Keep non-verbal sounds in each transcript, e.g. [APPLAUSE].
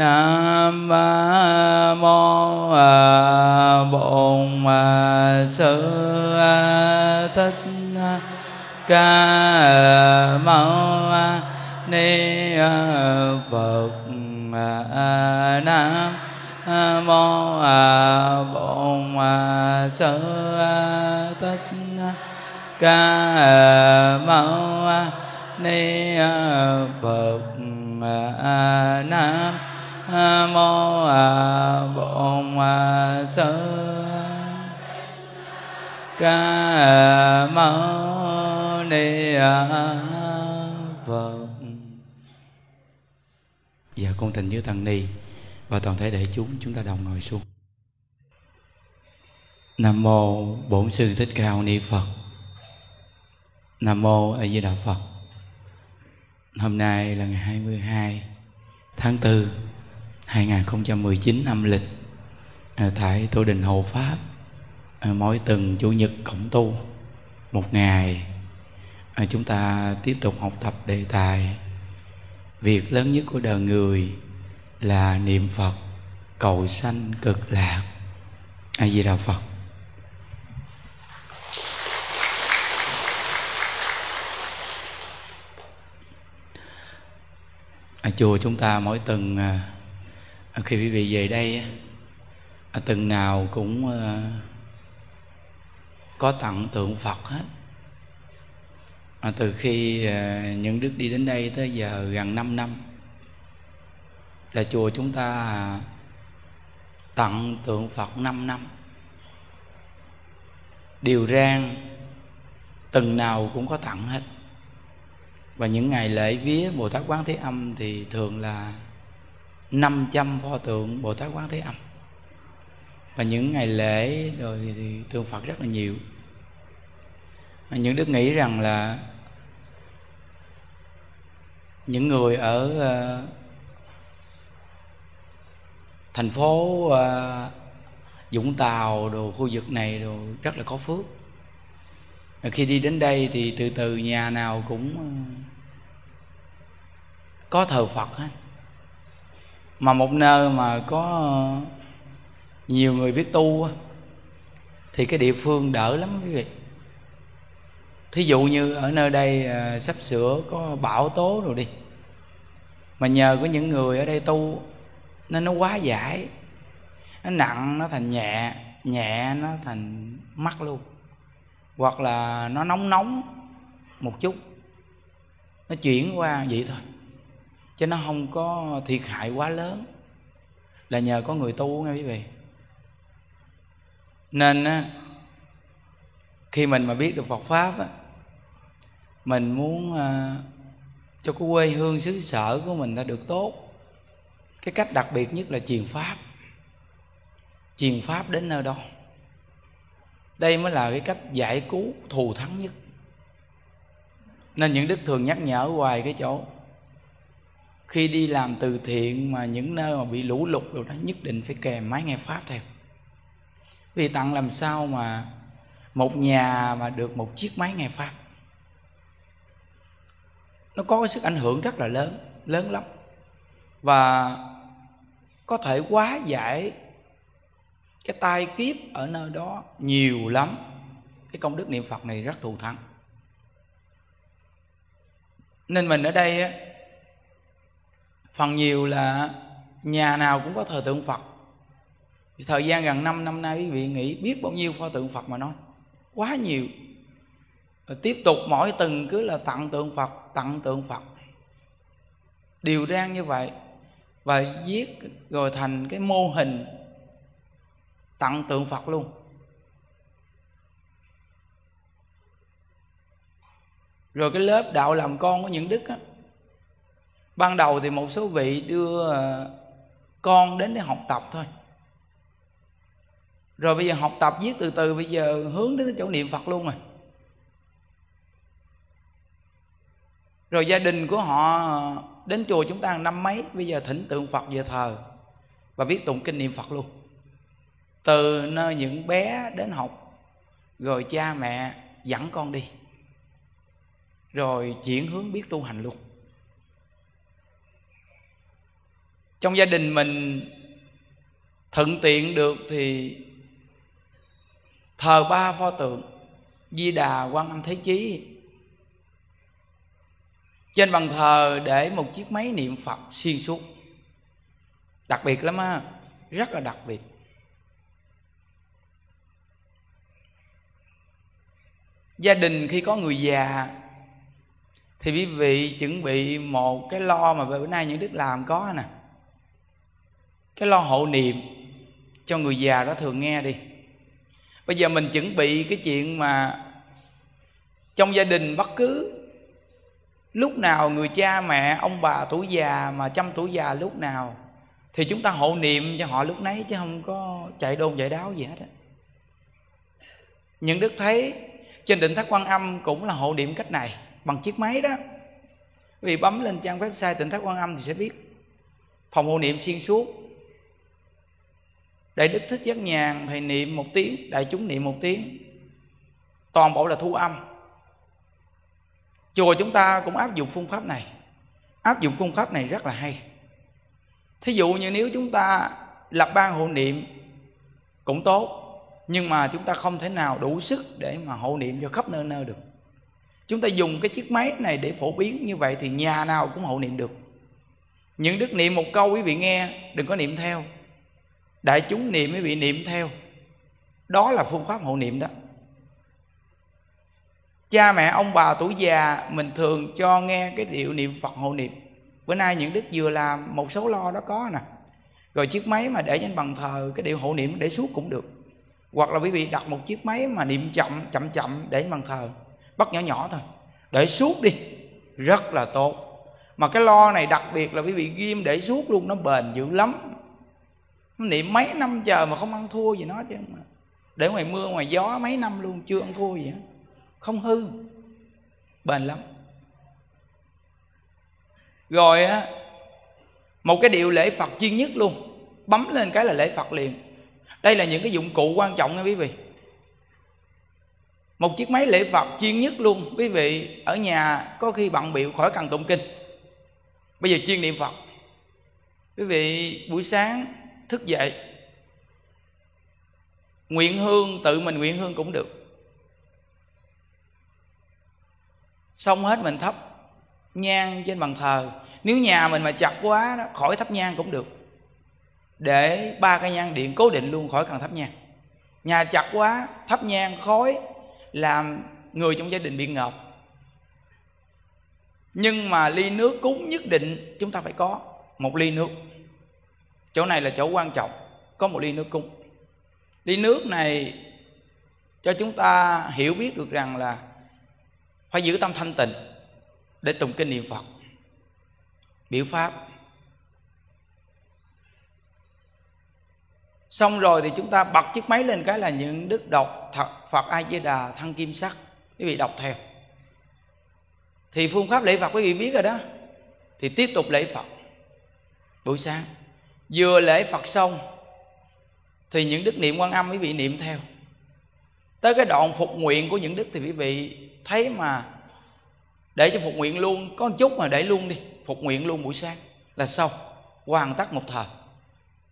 Nam mô Bổn Sư Thích Ca tăng ni và toàn thể đại chúng chúng ta đồng ngồi xuống. Nam mô Bổn Sư Thích Ca Mâu Ni Phật. Nam mô A Di Đà Phật. Hôm nay là ngày 22 tháng 4 2019 âm lịch à, tại Tổ đình Hộ Pháp à, mỗi tuần chủ nhật cộng tu, một ngày à, chúng ta tiếp tục học tập đề tài việc lớn nhất của đời người là niệm Phật cầu sanh cực lạc. A Di Đà Phật. Ở chùa chúng ta mỗi tuần à, khi quý vị về đây á, tuần nào cũng có tặng tượng Phật hết. À, từ khi à, những đức đi đến đây tới giờ gần 5 năm là chùa chúng ta tặng tượng Phật 5 năm. Điều rang tuần nào cũng có tặng hết. Và những ngày lễ vía Bồ Tát Quán Thế Âm thì thường là 500 pho tượng Bồ Tát Quán Thế Âm. Và những ngày lễ rồi thì, thì tượng Phật rất là nhiều. Và những đức nghĩ rằng là những người ở ờ, thành phố uh, Vũng Tàu đồ khu vực này đồ rất là có phước. Rồi khi đi đến đây thì từ từ nhà nào cũng ờ, có thờ Phật hết. Mà một nơi mà có nhiều người biết tu thì cái địa phương đỡ lắm quý vị. Thí dụ như ở nơi đây ờ, sắp sửa có bão tố rồi đi. Mà nhờ có những người ở đây tu nên nó quá giải. Nó nặng nó thành nhẹ nhẹ nó thành mắc luôn. Hoặc là nó nóng nóng một chút. Nó chuyển qua vậy thôi. Chứ nó không có thiệt hại quá lớn. Là nhờ có người tu nghe quý vị. Nên á khi mình mà biết được Phật pháp á mình muốn à, cho cái quê hương xứ sở của mình ta được tốt cái cách đặc biệt nhất là truyền pháp. Truyền pháp đến nơi đó. Đây mới là cái cách giải cứu thù thắng nhất. Nên những đức thường nhắc nhở hoài cái chỗ, khi đi làm từ thiện mà những nơi mà bị lũ lụt rồi đó, nhất định phải kèm máy nghe pháp theo. Vì tặng làm sao mà một nhà mà được một chiếc máy nghe pháp, nó có cái sức ảnh hưởng rất là lớn lớn lắm. Và có thể quá giải cái tai kiếp ở nơi đó nhiều lắm. Cái công đức niệm phật này rất thù thắng. Nên mình ở đây á, phần nhiều là nhà nào cũng có thờ tượng phật. Thời gian gần 5 năm nay quý vị nghĩ biết bao nhiêu pho tượng phật mà nói? Quá nhiều. Rồi tiếp tục mỗi tuần cứ là tặng tượng phật, tặng tượng phật. Điều đang như vậy và viết rồi thành cái mô hình tặng tượng phật luôn. Rồi cái lớp đạo làm con của những đức á, ban đầu thì một số vị đưa ờ, con đến để học tập thôi. Rồi bây giờ học tập viết từ từ, bây giờ hướng đến chỗ niệm phật luôn rồi. Rồi gia đình của họ đến chùa chúng ta năm mấy, bây giờ thỉnh tượng phật về thờ. Và biết tụng kinh niệm phật luôn. Từ nơi những bé đến học, rồi cha mẹ dẫn con đi. Rồi chuyển hướng biết tu hành luôn. Trong gia đình mình thuận tiện được thì thờ ba pho tượng, di đà quan âm thế chí trên bàn thờ để một chiếc máy niệm phật xuyên suốt. Đặc biệt lắm á, rất là đặc biệt. Gia đình khi có người già thì quý vị chuẩn bị một cái lo mà bữa nay những đức làm có nè. Cái lo hộ niệm cho người già đó thường nghe đi. Bây giờ mình chuẩn bị cái chuyện mà trong gia đình bất cứ lúc nào người cha mẹ, ông bà tuổi già mà trăm tuổi già lúc nào, thì chúng ta hộ niệm cho họ lúc nấy chứ không có chạy đôn chạy đáo gì hết á. Những đức thấy trên đỉnh thất quan âm cũng là hộ niệm cách này, bằng chiếc máy đó. Vì bấm lên trang website tỉnh thất quan âm thì sẽ biết. Phòng hộ niệm xuyên suốt. Đại đức thích giác nhàn, thầy niệm một tiếng, đại chúng niệm một tiếng. Toàn bộ là thu âm chùa chúng ta cũng áp dụng phương pháp này. Áp dụng phương pháp này rất là hay. Thí dụ như nếu chúng ta lập ban hộ niệm cũng tốt, nhưng mà chúng ta không thể nào đủ sức để mà hộ niệm cho khắp nơi nơi được. Chúng ta dùng cái chiếc máy này để phổ biến như vậy thì nhà nào cũng hộ niệm được. Những đức niệm một câu quý vị nghe, đừng có niệm theo. Đại chúng niệm quý vị niệm theo. Đó là phương pháp hộ niệm đó cha mẹ, ông bà, tuổi già, mình thường cho nghe cái điệu niệm phật hộ niệm. Bữa nay những đức vừa làm, một số lo đó có nè. Rồi chiếc máy mà để trên bàn thờ, cái điệu hộ niệm để suốt cũng được. Hoặc là quý vị đặt một chiếc máy mà niệm chậm chậm chậm để trên bàn thờ, bắt nhỏ nhỏ thôi. Để suốt đi, rất là tốt. Mà cái lo này đặc biệt là quý vị ghim để suốt luôn, nó bền dữ lắm. Niệm mấy năm chờ mà không ăn thua gì nó chứ. Mà để ngoài mưa, ngoài gió mấy năm luôn, chưa ăn thua gì hết không hư. Bền lắm. Rồi á, một cái điệu lễ phật chuyên nhất luôn. Bấm lên cái là lễ phật liền. Đây là những cái dụng cụ quan trọng nha quý vị. Một chiếc máy lễ phật chuyên nhất luôn, quý vị. Ở nhà có khi bận biểu khỏi cần tụng kinh. Bây giờ chuyên niệm phật. Quý vị buổi sáng thức dậy. Nguyện hương, tự mình nguyện hương cũng được. Xong hết mình thắp nhang trên bàn thờ. Nếu nhà mình mà chặt quá đó, khỏi thắp nhang cũng được. Để ba cái nhang điện cố định luôn khỏi cần thắp nhang. Nhà chặt quá, thắp nhang khói, làm người trong gia đình bị ngợp. Nhưng mà ly nước cúng nhất định chúng ta phải có một ly nước. Chỗ này là chỗ quan trọng, có một ly nước cúng. Ly nước này cho chúng ta hiểu biết được rằng là phải giữ tâm thanh tịnh để tụng kinh niệm phật. Biểu pháp. Xong rồi thì chúng ta bật chiếc máy lên cái là những đức đọc thật phật a di đà thăng kim sắc. Quý vị đọc theo. Thì phương pháp lễ phật quý vị biết rồi đó. Thì tiếp tục lễ phật. Buổi sáng, vừa lễ phật xong, thì những đức niệm quan âm quý vị niệm theo. Tới cái đoạn phục nguyện của những đức thì quý vị thấy mà để cho phục nguyện luôn, có một chút mà để luôn đi. Phục nguyện luôn buổi sáng là xong, hoàn tất một thờ.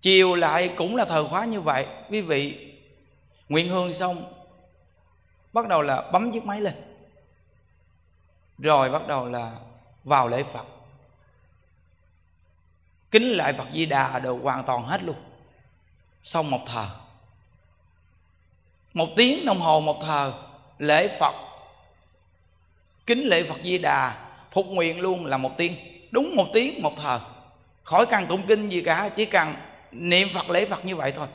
Chiều lại cũng là thờ khóa như vậy. Quý vị, nguyện hương xong, bắt đầu là bấm chiếc máy lên. Rồi bắt đầu là vào lễ phật. Kính lại phật di đà đều hoàn toàn hết luôn. Xong một thờ. Một tiếng đồng hồ một thờ, lễ phật kính lễ phật di đà phục nguyện luôn là một tiếng. Đúng một tiếng, một thờ. Khỏi cần tụng kinh gì cả, chỉ cần niệm phật lễ phật như vậy thôi.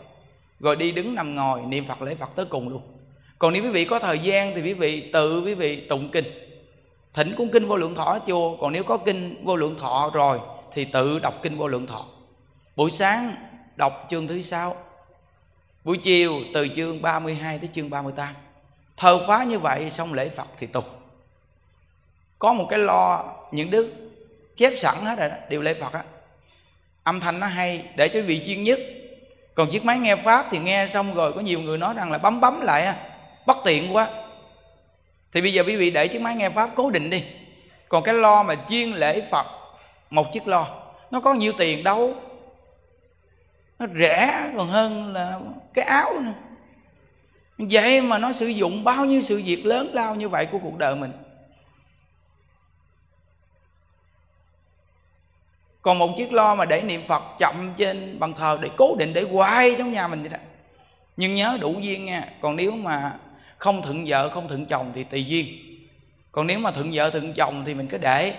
Rồi đi đứng nằm ngồi, niệm phật lễ phật tới cùng luôn. Còn nếu quý vị có thời gian thì quý vị tự quý vị tụng kinh. Thỉnh cung kinh vô lượng thọ ở chùa. Còn nếu có kinh vô lượng thọ rồi thì tự đọc kinh vô lượng thọ. Buổi sáng đọc chương thứ sáu, buổi chiều từ chương 32 tới chương 38 thờ khóa như vậy xong lễ Phật thì tục có một cái lo những đức chép sẵn hết rồi đó điều lễ Phật á. Âm thanh nó hay, để cho vị chuyên nhất. Còn chiếc máy nghe pháp thì nghe xong rồi, có nhiều người nói rằng là bấm bấm lại bất tiện quá. Thì bây giờ quý vị để chiếc máy nghe pháp cố định đi. Còn cái lo mà chuyên lễ phật, một chiếc lo, nó có nhiêu tiền đâu. Nó rẻ còn hơn là cái áo nữa. Vậy mà nó sử dụng bao nhiêu sự việc lớn lao như vậy của cuộc đời mình? Còn một chiếc lo mà để niệm phật chậm trên bàn thờ để cố định, để hoài trong nhà mình vậy đó. Nhưng nhớ đủ duyên nha. Còn nếu mà không thuận vợ, không thuận chồng thì tùy duyên. Còn nếu mà thuận vợ thuận chồng thì mình cứ để.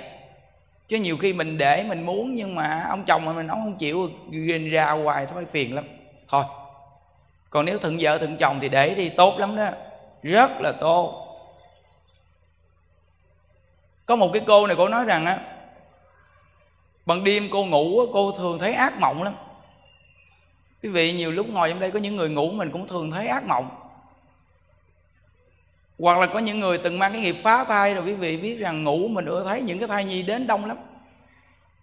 Chứ nhiều khi mình để, mình muốn, nhưng mà ông chồng mà mình, ông không chịu, ghiền ra hoài thôi phiền lắm. Thôi. Còn nếu thuận vợ thuận chồng thì để đi tốt lắm đó. Rất là tốt. Có một cái cô này, cô nói rằng á ban đêm cô ngủ cô thường thấy ác mộng lắm. Quý vị, nhiều lúc ngồi trong đây có những người ngủ mình cũng thường thấy ác mộng. Hoặc là có những người từng mang cái nghiệp phá thai rồi, quý vị biết rằng ngủ mình ưa thấy những cái thai nhi đến đông lắm.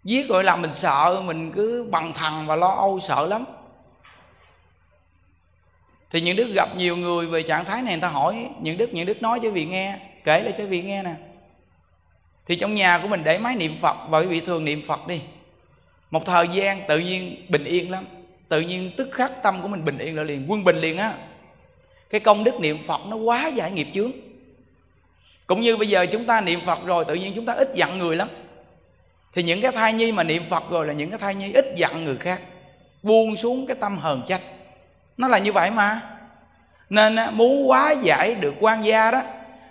Giết rồi làm mình sợ, mình cứ bằng thằng và lo âu sợ lắm. Thì những đức gặp nhiều người về trạng thái này, người ta hỏi, những đức những đức nói cho vị nghe, kể lại cho vị nghe nè thì trong nhà của mình để máy niệm phật và quý vị thường niệm phật đi. Một thời gian tự nhiên bình yên lắm. Tự nhiên tức khắc tâm của mình bình yên lại liền, quân bình liền á. Cái công đức niệm phật nó quá giải nghiệp chướng. Cũng như bây giờ chúng ta niệm phật rồi, tự nhiên chúng ta ít giận người lắm. Thì những cái thai nhi mà niệm phật rồi là những cái thai nhi ít giận người khác. Buông xuống cái tâm hờn trách. Nó là như vậy mà. Nên muốn quá giải được quan gia đó,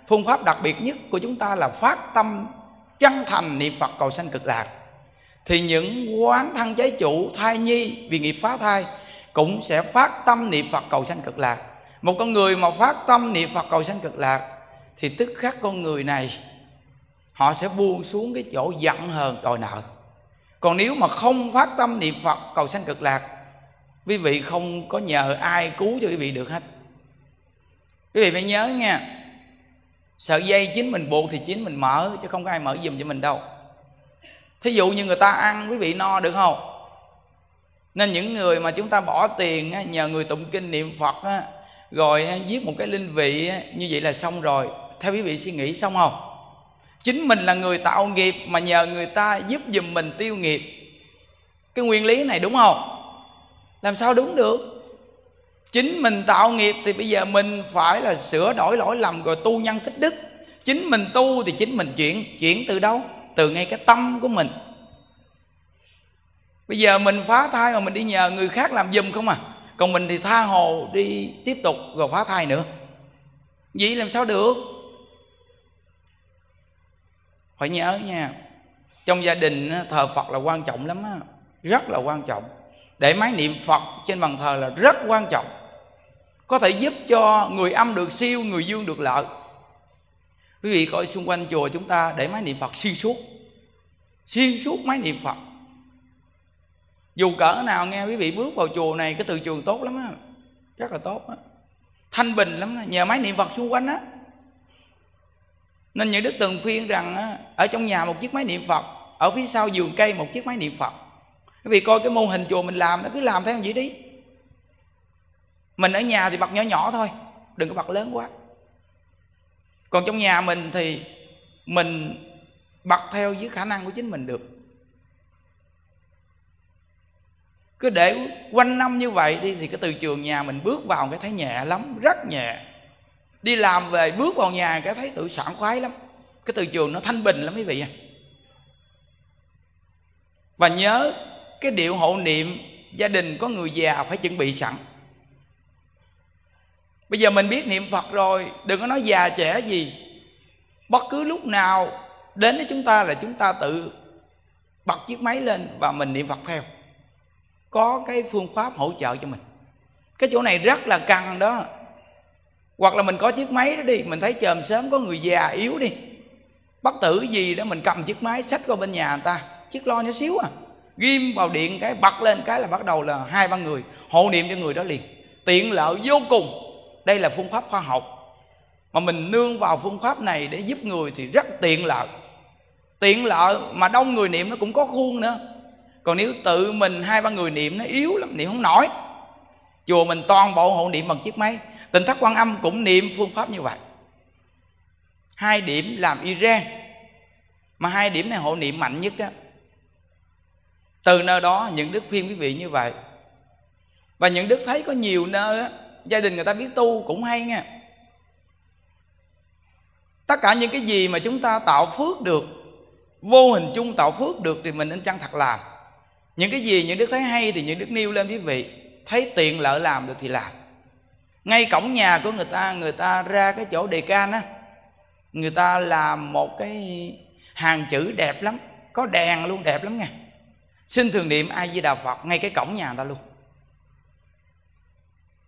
phương pháp đặc biệt nhất của chúng ta là phát tâm chân thành niệm phật cầu sanh cực lạc, thì những quán thân trái chủ thai nhi vì nghiệp phá thai cũng sẽ phát tâm niệm phật cầu sanh cực lạc. Một con người mà phát tâm niệm phật cầu sanh cực lạc, thì tức khắc con người này, họ sẽ buông xuống cái chỗ giận hờn, đòi nợ. Còn nếu mà không phát tâm niệm phật cầu sanh cực lạc, quý vị không có nhờ ai cứu cho quý vị được hết. Quý vị phải nhớ nha sợi dây chính mình buộc thì chính mình mở, chứ không có ai mở giùm cho mình đâu. Thí dụ như người ta ăn, quý vị no được không? Nên những người mà chúng ta bỏ tiền nhờ người tụng kinh niệm phật rồi viết một cái linh vị như vậy là xong rồi. Theo quý vị suy nghĩ xong không? Chính mình là người tạo nghiệp mà nhờ người ta giúp giùm mình tiêu nghiệp. Cái nguyên lý này đúng không? Làm sao đúng được? Chính mình tạo nghiệp thì bây giờ mình phải là sửa đổi lỗi lầm rồi tu nhân tích đức. Chính mình tu thì chính mình chuyển. Chuyển từ đâu? Từ ngay cái tâm của mình. Bây giờ mình phá thai mà mình đi nhờ người khác làm giùm không à? Còn mình thì tha hồ đi tiếp tục rồi phá thai nữa. Vậy làm sao được? Phải nhớ nha, trong gia đình thờ phật là quan trọng lắm á. Rất là quan trọng. Để máy niệm phật trên bàn thờ là rất quan trọng có thể giúp cho người âm được siêu người dương được lợi. Quý vị coi xung quanh chùa chúng ta để máy niệm phật xuyên suốt. Xuyên suốt máy niệm phật. Dù cỡ nào nghe quý vị bước vào chùa này cái từ trường tốt lắm á. Rất là tốt á. Thanh bình lắm đó. nhờ máy niệm phật xung quanh á. Nên những đức từng phiên rằng á, ở trong nhà một chiếc máy niệm phật ở phía sau vườn cây một chiếc máy niệm phật. Quý vị coi cái mô hình chùa mình làm nó cứ làm theo vậy đi mình ở nhà thì bật nhỏ nhỏ thôi, đừng có bật lớn quá. Còn trong nhà mình thì mình bật theo với khả năng của chính mình được. Cứ để quanh năm như vậy đi thì cái từ trường nhà mình bước vào cái thấy nhẹ lắm, rất nhẹ. Đi làm về bước vào nhà cái thấy tự sảng khoái lắm. Cái từ trường nó thanh bình lắm quý vị à và nhớ cái điệu hộ niệm gia đình có người già phải chuẩn bị sẵn bây giờ mình biết niệm phật rồi, đừng có nói già trẻ gì. Bất cứ lúc nào đến với chúng ta là chúng ta tự bật chiếc máy lên và mình niệm phật theo. Có cái phương pháp hỗ trợ cho mình. Cái chỗ này rất là cần đó. Hoặc là mình có chiếc máy đó đi, mình thấy chờm sớm có người già yếu đi. Bất tử gì đó, mình cầm chiếc máy xách qua bên nhà người ta. Chiếc lo nhỏ xíu à. Ghim vào điện cái, bật lên cái là bắt đầu là hai ba người hộ niệm cho người đó liền. Tiện lợi vô cùng đây là phương pháp khoa học. Mà mình nương vào phương pháp này để giúp người thì rất tiện lợi. Tiện lợi mà đông người niệm nó cũng có khuôn nữa. Còn nếu tự mình hai ba người niệm nó yếu lắm niệm không nổi. Chùa mình toàn bộ hộ niệm bằng chiếc máy. Tình thất quan âm cũng niệm phương pháp như vậy. Hai điểm làm Iran. Mà hai điểm này hộ niệm mạnh nhất đó từ nơi đó những đức phim quý vị như vậy. Và những đức thấy có nhiều nơi á, gia đình người ta biết tu cũng hay nha tất cả những cái gì mà chúng ta tạo phước được, vô hình chung tạo phước được thì mình nên chăng thật làm. Những cái gì những đức thấy hay thì những đức nêu lên quý vị. Thấy tiện lợi làm được thì làm. Ngay cổng nhà của người ta người ta ra cái chỗ đề can á, người ta làm một cái hàng chữ đẹp lắm, có đèn luôn, đẹp lắm nha xin thường niệm ai di đà phật ngay cái cổng nhà người ta luôn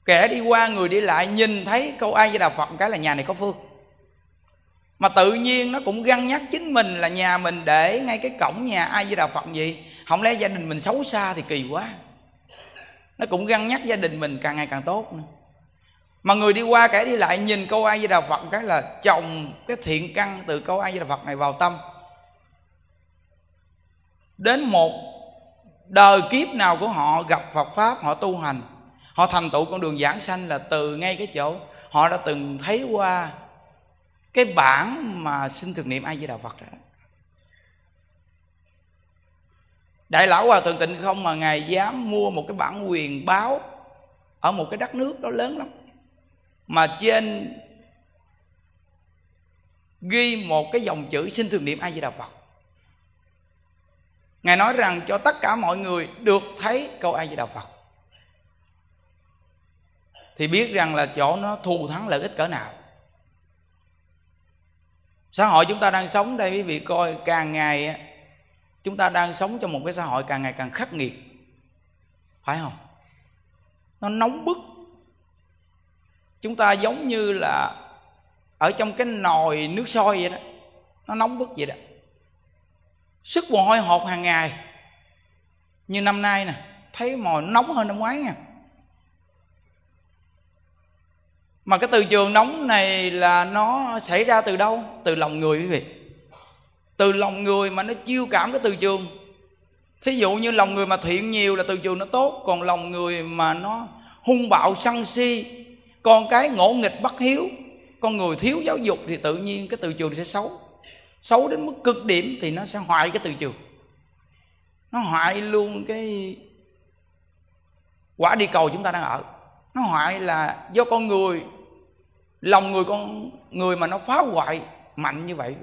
kẻ đi qua, người đi lại, nhìn thấy câu ai với đà phật cái là nhà này có phước mà tự nhiên nó cũng găng nhắc chính mình là nhà mình để ngay cái cổng nhà ai với đà phật gì không lẽ gia đình mình xấu xa thì kỳ quá. Nó cũng găng nhắc gia đình mình càng ngày càng tốt nữa. Mà người đi qua, kẻ đi lại, nhìn câu ai với đà phật cái là trồng cái thiện căn từ câu ai với đà phật này vào tâm. Đến một đời kiếp nào của họ gặp phật pháp, họ tu hành họ thành tựu con đường giảng sanh là từ ngay cái chỗ họ đã từng thấy qua cái bản mà xin thực niệm ai với đạo phật đó. Đại lão hòa thượng tịnh không mà ngài dám mua một cái bản quyền báo ở một cái đất nước đó lớn lắm, mà trên ghi một cái dòng chữ xin thường niệm a di đà phật. Ngài nói rằng cho tất cả mọi người được thấy câu a di đà phật thì biết rằng là chỗ nó thù thắng lợi ích cỡ nào. Xã hội chúng ta đang sống đây, quý vị coi, càng ngày chúng ta đang sống trong một cái xã hội càng ngày càng khắc nghiệt. Phải không? Nó nóng bức. Chúng ta giống như là ở trong cái nồi nước sôi vậy đó. Nó nóng bức vậy đó. Sức mồ hôi hột hàng ngày. Như năm nay nè, thấy mồi nóng hơn năm ngoái nha. Mà cái từ trường nóng này là nó xảy ra từ đâu? Từ lòng người quý vị. Từ lòng người mà nó chiêu cảm cái từ trường. Thí dụ như lòng người mà thiện nhiều là từ trường nó tốt, còn lòng người mà nó hung bạo sân si, con cái ngỗ nghịch bất hiếu, con người thiếu giáo dục thì tự nhiên cái từ trường sẽ xấu. Xấu đến mức cực điểm thì nó sẽ hoại cái từ trường. Nó hoại luôn cái quả đi cầu chúng ta đang ở. Nó hoại là do con người lòng người con, người mà nó phá hoại mạnh như vậy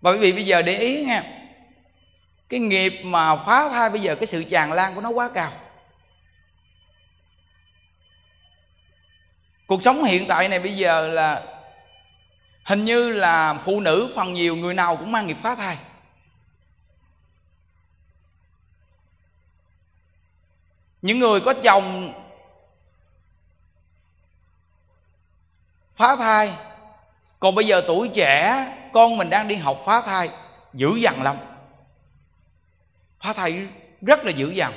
và quý vị bây giờ để ý nha, cái nghiệp mà phá thai bây giờ, cái sự tràn lan của nó quá cao. Cuộc sống hiện tại này bây giờ là hình như là phụ nữ phần nhiều người nào cũng mang nghiệp phá thai. Những người có chồng phá thai còn bây giờ tuổi trẻ, con mình đang đi học phá thai dữ dằn lắm. Phá thai rất là dữ dằn.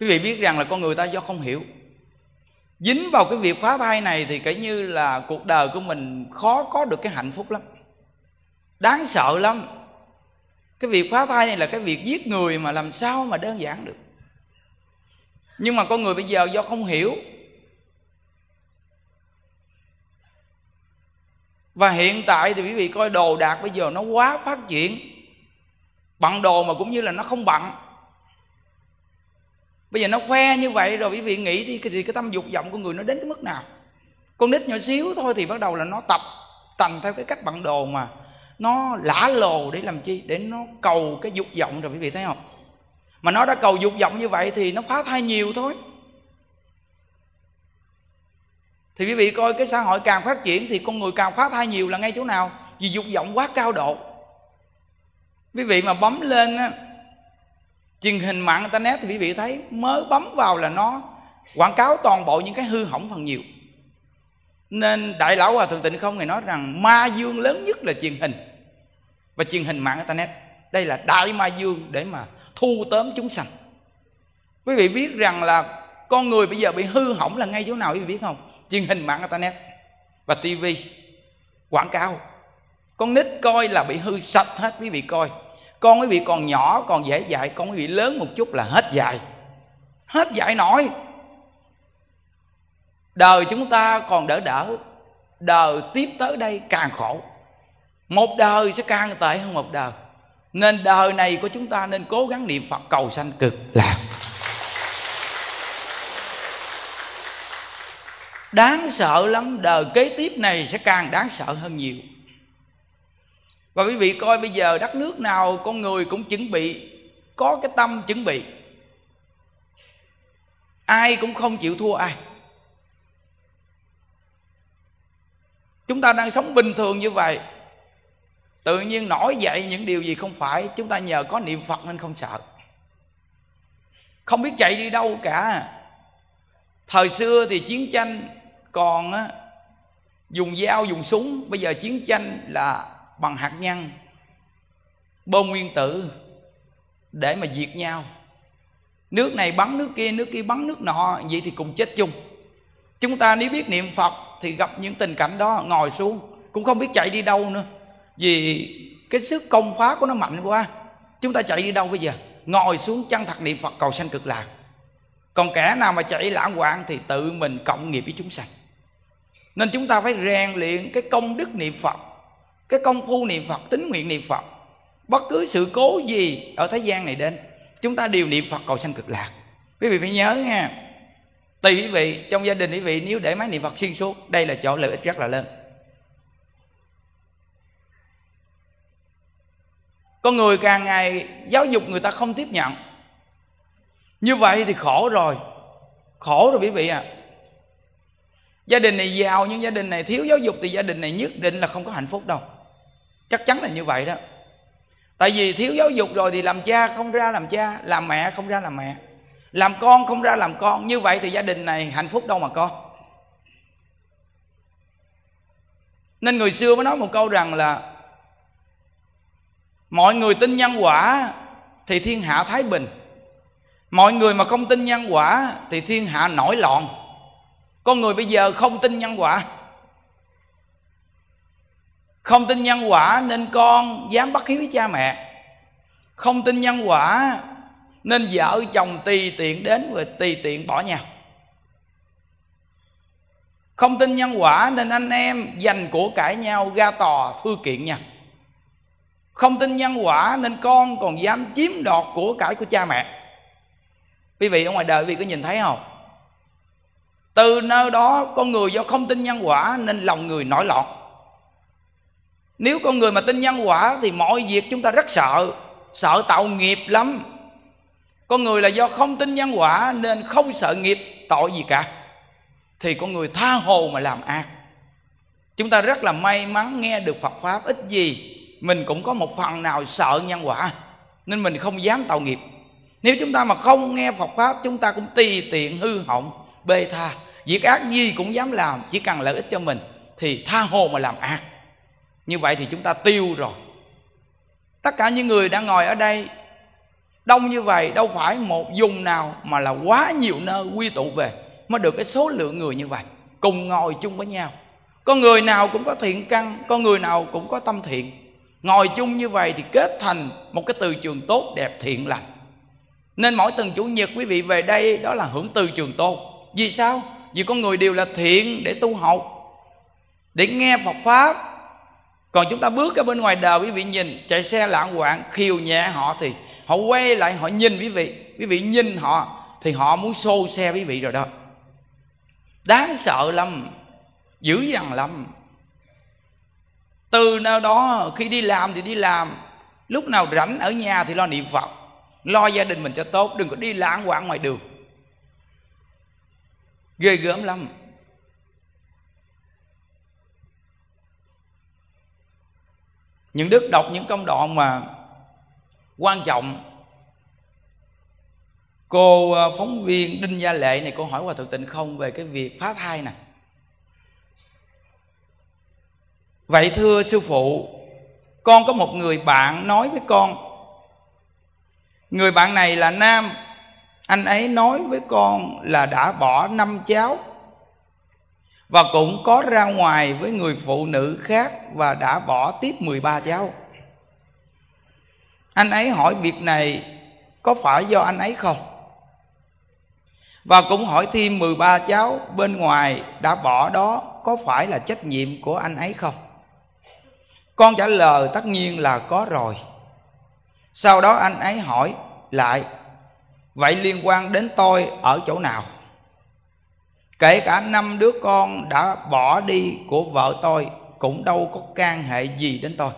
Quý vị biết rằng là con người ta do không hiểu. Dính vào cái việc phá thai này thì kể như là cuộc đời của mình khó có được cái hạnh phúc lắm. Đáng sợ lắm. Cái việc phá thai này là cái việc giết người mà làm sao mà đơn giản được. Nhưng mà con người bây giờ do không hiểu và hiện tại thì quý vị coi đồ đạc bây giờ nó quá phát triển. Bận đồ mà cũng như là nó không bận bây giờ nó khoe như vậy rồi quý vị nghĩ đi, thì cái tâm dục vọng của người nó đến cái mức nào? Con nít nhỏ xíu thôi thì bắt đầu là nó tập thành theo cái cách bận đồ mà nó lả lồ để làm chi? Để nó cầu cái dục vọng rồi quý vị thấy không? Mà nó đã cầu dục vọng như vậy thì nó phá thai nhiều thôi thì quý vị coi cái xã hội càng phát triển thì con người càng phá thai nhiều là ngay chỗ nào? Vì dục vọng quá cao độ. Quý vị mà bấm lên á, truyền hình mạng internet thì quý vị thấy mới bấm vào là nó quảng cáo toàn bộ những cái hư hỏng phần nhiều. Nên đại lão hòa thượng tịnh không ngày nói rằng ma dương lớn nhất là truyền hình và truyền hình mạng internet. Đây là đại ma dương để mà thu tóm chúng sanh. Quý vị biết rằng là con người bây giờ bị hư hỏng là ngay chỗ nào quý vị biết không? Truyền hình mạng internet và tivi quảng cáo. Con nít coi là bị hư sạch hết, quý vị coi. Con quý vị còn nhỏ, còn dễ dạy con quý vị lớn một chút là hết dạy. Hết dạy nổi. Đời chúng ta còn đỡ đỡ, đời tiếp tới đây càng khổ. Một đời sẽ càng tệ hơn một đời. Nên đời này của chúng ta nên cố gắng niệm phật cầu sanh cực lạc. Đáng sợ lắm, đời kế tiếp này sẽ càng đáng sợ hơn nhiều. Và quý vị coi bây giờ đất nước nào con người cũng chuẩn bị, có cái tâm chuẩn bị. Ai cũng không chịu thua ai. Chúng ta đang sống bình thường như vậy, tự nhiên nổi dậy những điều gì không phải, chúng ta nhờ có niệm phật nên không sợ. Không biết chạy đi đâu cả. Thời xưa thì chiến tranh còn á, dùng dao dùng súng bây giờ chiến tranh là bằng hạt nhân bom nguyên tử để mà diệt nhau. Nước này bắn nước kia nước kia bắn nước nọ vậy thì cùng chết chung. Chúng ta nếu biết niệm phật thì gặp những tình cảnh đó ngồi xuống cũng không biết chạy đi đâu nữa. Vì cái sức công phá của nó mạnh quá chúng ta chạy đi đâu bây giờ? Ngồi xuống chân thật niệm phật cầu sanh cực lạc. Còn kẻ nào mà chạy lãng quạng thì tự mình cộng nghiệp với chúng sanh nên chúng ta phải rèn luyện cái công đức niệm phật, cái công phu niệm phật, tính nguyện niệm phật. Bất cứ sự cố gì ở thế gian này đến, chúng ta đều niệm phật cầu sanh cực lạc. Quý vị phải nhớ nha, tùy quý vị, trong gia đình quý vị, nếu để máy niệm phật xuyên suốt, đây là chỗ lợi ích rất là lớn. Con người càng ngày, giáo dục người ta không tiếp nhận. Như vậy thì khổ rồi khổ rồi quý vị à gia đình này giàu nhưng gia đình này thiếu giáo dục thì gia đình này nhất định là không có hạnh phúc đâu. Chắc chắn là như vậy đó. Tại vì thiếu giáo dục rồi thì làm cha không ra làm cha, làm mẹ không ra làm mẹ. Làm con không ra làm con, như vậy thì gia đình này hạnh phúc đâu mà con nên người xưa mới nói một câu rằng là mọi người tin nhân quả thì thiên hạ thái bình. Mọi người mà không tin nhân quả thì thiên hạ nổi loạn con người bây giờ không tin nhân quả. Không tin nhân quả nên con dám bắt hiếu với cha mẹ. Không tin nhân quả nên vợ chồng tùy tiện đến và tùy tiện bỏ nhau không tin nhân quả nên anh em dành của cải nhau ra tòa thư kiện nhau không tin nhân quả nên con còn dám chiếm đoạt của cải của cha mẹ. Quý vị ở ngoài đời quý vị có nhìn thấy không? Từ nơi đó con người do không tin nhân quả nên lòng người nổi loạn. Nếu con người mà tin nhân quả thì mọi việc chúng ta rất sợ sợ tạo nghiệp lắm. Con người là do không tin nhân quả nên không sợ nghiệp tội gì cả. Thì con người tha hồ mà làm ác. Chúng ta rất là may mắn nghe được phật pháp. Ít gì mình cũng có một phần nào sợ nhân quả, nên mình không dám tạo nghiệp. Nếu chúng ta mà không nghe phật pháp, chúng ta cũng tùy tiện hư hỏng bê tha. Việc ác gì cũng dám làm, chỉ cần lợi ích cho mình, thì tha hồ mà làm ác. Như vậy thì chúng ta tiêu rồi. Tất cả những người đang ngồi ở đây, đông như vậy, đâu phải một vùng nào mà là quá nhiều nơi quy tụ về mới được cái số lượng người như vậy, cùng ngồi chung với nhau. Con người nào cũng có thiện căn, con người nào cũng có tâm thiện. Ngồi chung như vậy thì kết thành một cái từ trường tốt, đẹp, thiện lành. Nên mỗi tuần chủ nhật, quý vị về đây, đó là hưởng từ trường tốt vì sao? Vì con người đều là thiện để tu học, để nghe phật pháp. Còn chúng ta bước ra bên ngoài đời, quý vị nhìn, chạy xe lạng quạng khiêu nhẹ họ thì họ quay lại, họ nhìn quý vị. Quý vị nhìn họ thì họ muốn xô xe quý vị rồi đó. Đáng sợ lắm, dữ dằn lắm. Từ nơi đó khi đi làm thì đi làm, lúc nào rảnh ở nhà thì lo niệm phật, lo gia đình mình cho tốt, đừng có đi lãng quạng ngoài đường ghê gớm lắm. Những đức đọc những công đoạn mà quan trọng. Cô ờ, phóng viên đinh gia lệ này, cô hỏi hòa thượng tịnh không về cái việc phá thai nè. Vậy thưa sư phụ, con có một người bạn nói với con. Người bạn này là nam anh ấy nói với con là đã bỏ năm cháu và cũng có ra ngoài với người phụ nữ khác và đã bỏ tiếp 13 cháu. Anh ấy hỏi việc này, có phải do anh ấy không? Và cũng hỏi thêm 13 cháu bên ngoài đã bỏ đó, có phải là trách nhiệm của anh ấy không? Con trả lời, tất nhiên là có rồi. Sau đó anh ấy hỏi lại vậy liên quan đến tôi ở chỗ nào? Kể cả năm đứa con đã bỏ đi của vợ tôi cũng đâu có can hệ gì đến tôi.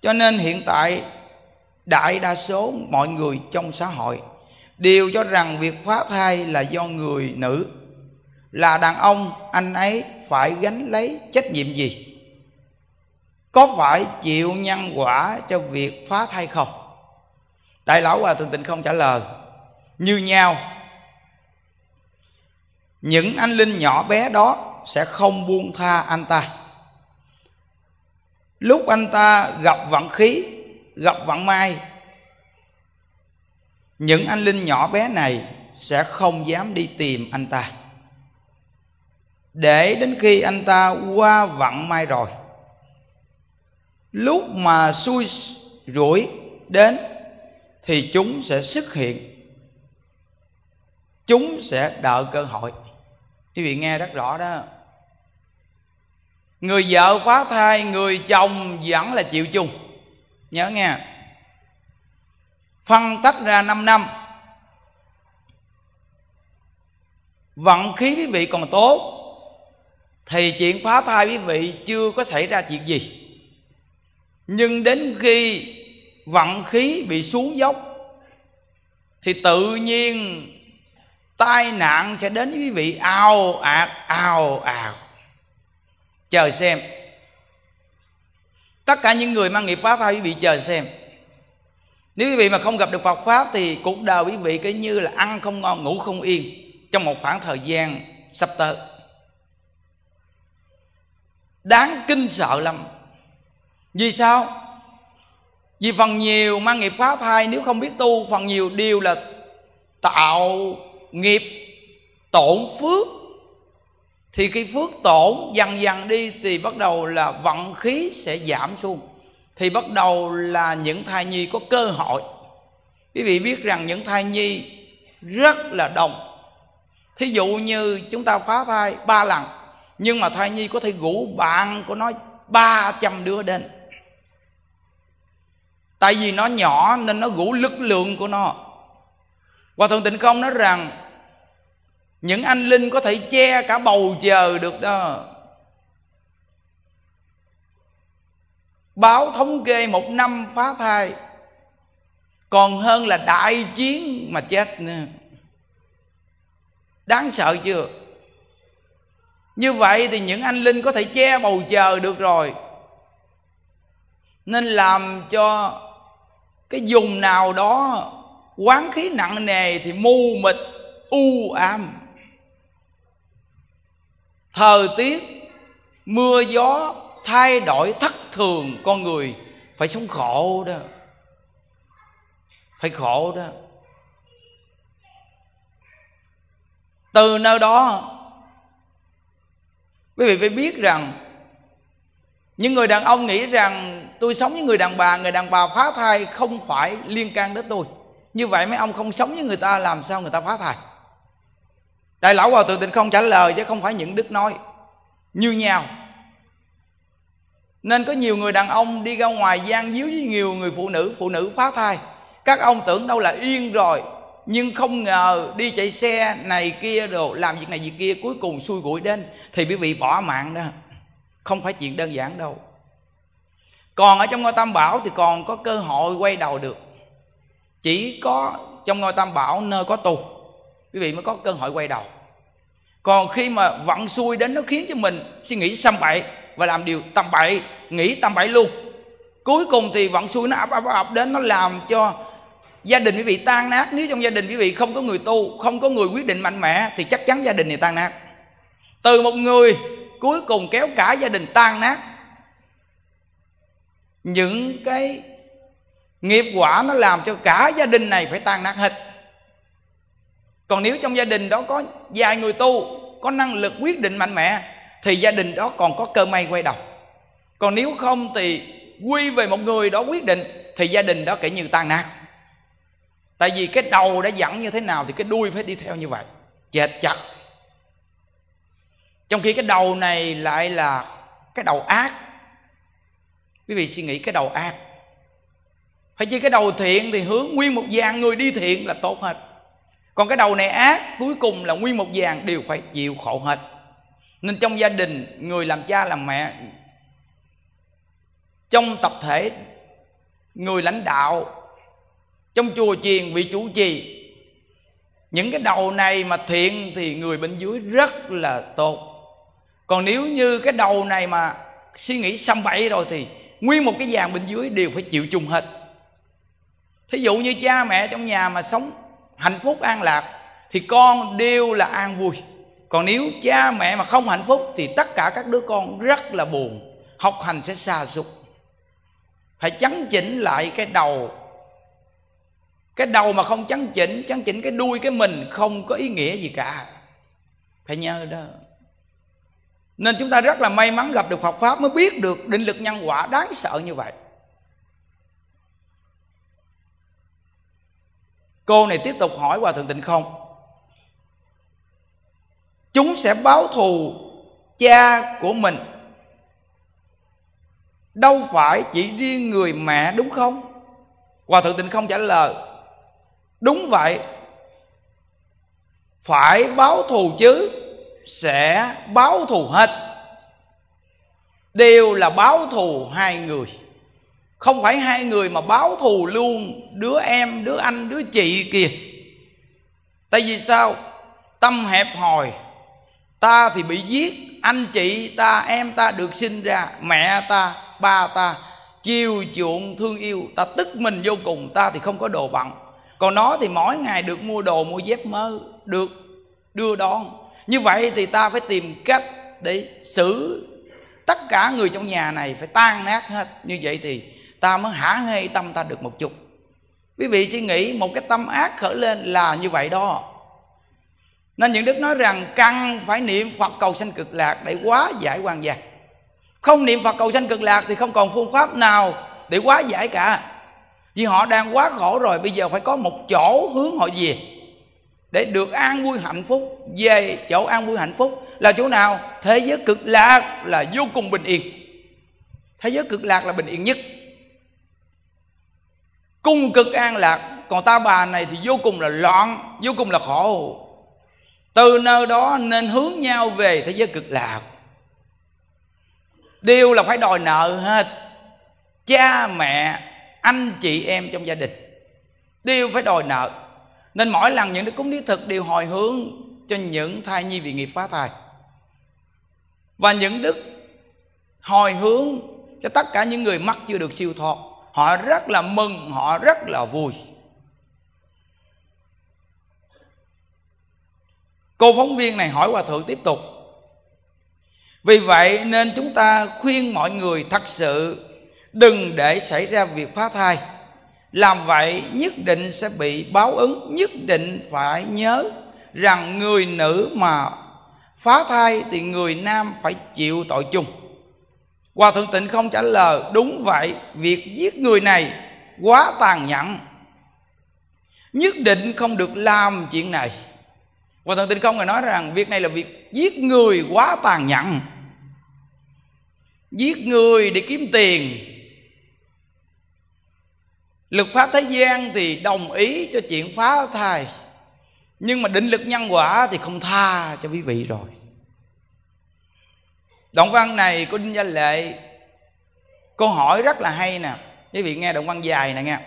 Cho nên hiện tại, đại đa số mọi người trong xã hội đều cho rằng việc phá thai là do người nữ, là đàn ông, anh ấy phải gánh lấy trách nhiệm gì? Có phải chịu nhân quả cho việc phá thai không? Đại lão hòa thượng tịnh không trả lời. Như nhau, những anh linh nhỏ bé đó sẽ không buông tha anh ta. Lúc anh ta gặp vận khí, gặp vận may, những anh linh nhỏ bé này sẽ không dám đi tìm anh ta. Để đến khi anh ta qua vận may rồi, lúc mà xui rủi đến thì chúng sẽ xuất hiện. Chúng sẽ đợi cơ hội. Quý vị nghe rất rõ đó. Người vợ phá thai, người chồng vẫn là chịu chung. Nhớ nghe. Phân tách ra 5 năm. Vận khí quý vị còn tốt, thì chuyện phá thai quý vị chưa có xảy ra chuyện gì. Nhưng đến khi vận khí bị xuống dốc, thì tự nhiên tai nạn sẽ đến với quý vị, ao ạt, ao ào. Chờ xem. Tất cả những người mang nghiệp pháp hay quý vị chờ xem. Nếu quý vị mà không gặp được Phật pháp, thì cuộc đời quý vị cứ như là ăn không ngon, ngủ không yên trong một khoảng thời gian sắp tới. Đáng kinh sợ lắm. Vì sao? Vì phần nhiều mang nghiệp pháp thai nếu không biết tu, phần nhiều đều là tạo nghiệp tổn phước. Thì khi phước tổn dần dần đi thì bắt đầu là vận khí sẽ giảm xuống. Thì bắt đầu là những thai nhi có cơ hội. Quý vị biết rằng những thai nhi rất là đông. Thí dụ như chúng ta phá thai ba lần, nhưng mà thai nhi có thể gũ bạn của nó ba trăm đứa đến tại vì nó nhỏ nên nó gũ lực lượng của nó. Hòa thượng tịnh không nói rằng, những anh linh có thể che cả bầu trời được đó. Báo thống kê một năm phá thai, còn hơn là đại chiến mà chết nữa. Đáng sợ chưa? Như vậy thì những anh linh có thể che bầu trời được rồi, nên làm cho cái vùng nào đó, quán khí nặng nề thì mù mịt, u ám. Thời tiết, mưa gió, thay đổi thất thường con người, phải sống khổ đó. Phải khổ đó. Từ nơi đó, quý vị phải biết rằng nhưng người đàn ông nghĩ rằng tôi sống với người đàn bà, người đàn bà phá thai không phải liên can đến tôi. Như vậy mấy ông không sống với người ta, làm sao người ta phá thai? Đại lão hòa thượng tịnh không trả lời chứ không phải những đức nói. Như nhau. Nên có nhiều người đàn ông đi ra ngoài gian díu với nhiều người phụ nữ phụ nữ phá thai. Các ông tưởng đâu là yên rồi, nhưng không ngờ đi chạy xe này kia đồ, làm việc này việc kia cuối cùng xui rủi đến, thì quý vị bỏ mạng đó không phải chuyện đơn giản đâu. Còn ở trong ngôi tam bảo thì còn có cơ hội quay đầu được. Chỉ có trong ngôi tam bảo nơi có tu, quý vị mới có cơ hội quay đầu. Còn khi mà vận xui đến nó khiến cho mình suy nghĩ xăm bậy và làm điều tầm bậy, nghĩ tầm bậy luôn. Cuối cùng thì vận xui nó ập ập ập đến nó làm cho gia đình quý vị tan nát. Nếu trong gia đình quý vị không có người tu, không có người quyết định mạnh mẽ, thì chắc chắn gia đình này tan nát. Từ một người cuối cùng kéo cả gia đình tan nát. Những cái nghiệp quả nó làm cho cả gia đình này phải tan nát hết. Còn nếu trong gia đình đó có vài người tu, có năng lực quyết định mạnh mẽ, thì gia đình đó còn có cơ may quay đầu. Còn nếu không thì quy về một người đó quyết định, thì gia đình đó kể như tan nát. Tại vì cái đầu đã dẫn như thế nào thì cái đuôi phải đi theo như vậy. Chết chặt trong khi cái đầu này lại là cái đầu ác. Quý vị suy nghĩ cái đầu ác. Phải chi cái đầu thiện thì hướng nguyên một vàng người đi thiện là tốt hết. Còn cái đầu này ác, cuối cùng là nguyên một vàng đều phải chịu khổ hết. Nên trong gia đình, người làm cha làm mẹ, trong tập thể, người lãnh đạo, trong chùa chiền, vị chủ trì, những cái đầu này mà thiện thì người bên dưới rất là tốt còn nếu như cái đầu này mà suy nghĩ xăm bậy rồi thì nguyên một cái dàn bên dưới đều phải chịu chung hết. Thí dụ như cha mẹ trong nhà mà sống hạnh phúc, an lạc thì con đều là an vui. Còn nếu cha mẹ mà không hạnh phúc thì tất cả các đứa con rất là buồn, học hành sẽ xa sút. Phải chấn chỉnh lại cái đầu. Cái đầu mà không chấn chỉnh chấn chỉnh cái đuôi cái mình không có ý nghĩa gì cả. Phải nhớ đó nên chúng ta rất là may mắn gặp được Phật Pháp Mới biết được định lực nhân quả đáng sợ như vậy. Cô này tiếp tục hỏi Hòa Thượng Tịnh Không? Chúng sẽ báo thù cha của mình. Đâu phải chỉ riêng người mẹ đúng không? Hòa Thượng Tịnh Không trả lời. Đúng vậy. Phải báo thù chứ sẽ báo thù hết. Đều là báo thù hai người. Không phải hai người mà báo thù luôn đứa em, đứa anh, đứa chị kìa. Tại vì sao? Tâm hẹp hòi. Ta thì bị giết. Anh chị ta, em ta được sinh ra. Mẹ ta, ba ta. Chiều chuộng thương yêu. Ta tức mình vô cùng. Ta thì không có đồ bận còn nó thì mỗi ngày được mua đồ, mua dép mới được. Đưa đón như vậy thì ta phải tìm cách để xử. Tất cả người trong nhà này phải tan nát hết. Như vậy thì ta mới hả hê tâm ta được một chút. Quý vị suy nghĩ, một cái tâm ác khởi lên là như vậy đó. Nên những đức nói rằng căn phải niệm phật cầu sanh cực lạc để quá giải quan gia. Không niệm phật cầu sanh cực lạc thì không còn phương pháp nào để quá giải cả. Vì họ đang quá khổ rồi, bây giờ phải có một chỗ hướng họ về để được an vui hạnh phúc, về chỗ an vui hạnh phúc là chỗ nào? Thế giới cực lạc là vô cùng bình yên. Thế giới cực lạc là bình yên nhất. Cung cực an lạc, còn ta bà này thì vô cùng là loạn, vô cùng là khổ. Từ nơi đó nên hướng nhau về thế giới cực lạc. Điều là phải đòi nợ hết. Cha mẹ, anh chị em trong gia đình. Đều phải đòi nợ nên mỗi lần những đức cúng lý thực đều hồi hướng cho những thai nhi vì nghiệp phá thai. Và những đức hồi hướng cho tất cả những người mắc chưa được siêu thoát, họ rất là mừng, họ rất là vui. Cô phóng viên này hỏi hòa thượng tiếp tục. Vì vậy nên chúng ta khuyên mọi người thật sự đừng để xảy ra việc phá thai làm vậy, nhất định sẽ bị báo ứng, nhất định phải nhớ rằng người nữ mà phá thai thì người nam phải chịu tội chung. Hòa thượng tịnh không trả lời, đúng vậy, việc giết người này quá tàn nhẫn, nhất định không được làm chuyện này. Hòa thượng tịnh không người nói rằng việc này là việc giết người quá tàn nhẫn. Giết người để kiếm tiền lực pháp thế gian thì đồng ý cho chuyện phá thai, nhưng mà định lực nhân quả thì không tha cho quý vị rồi. Động văn này của đinh gia lệ, câu hỏi rất là hay nè. Quý vị nghe động văn dài nè nghe.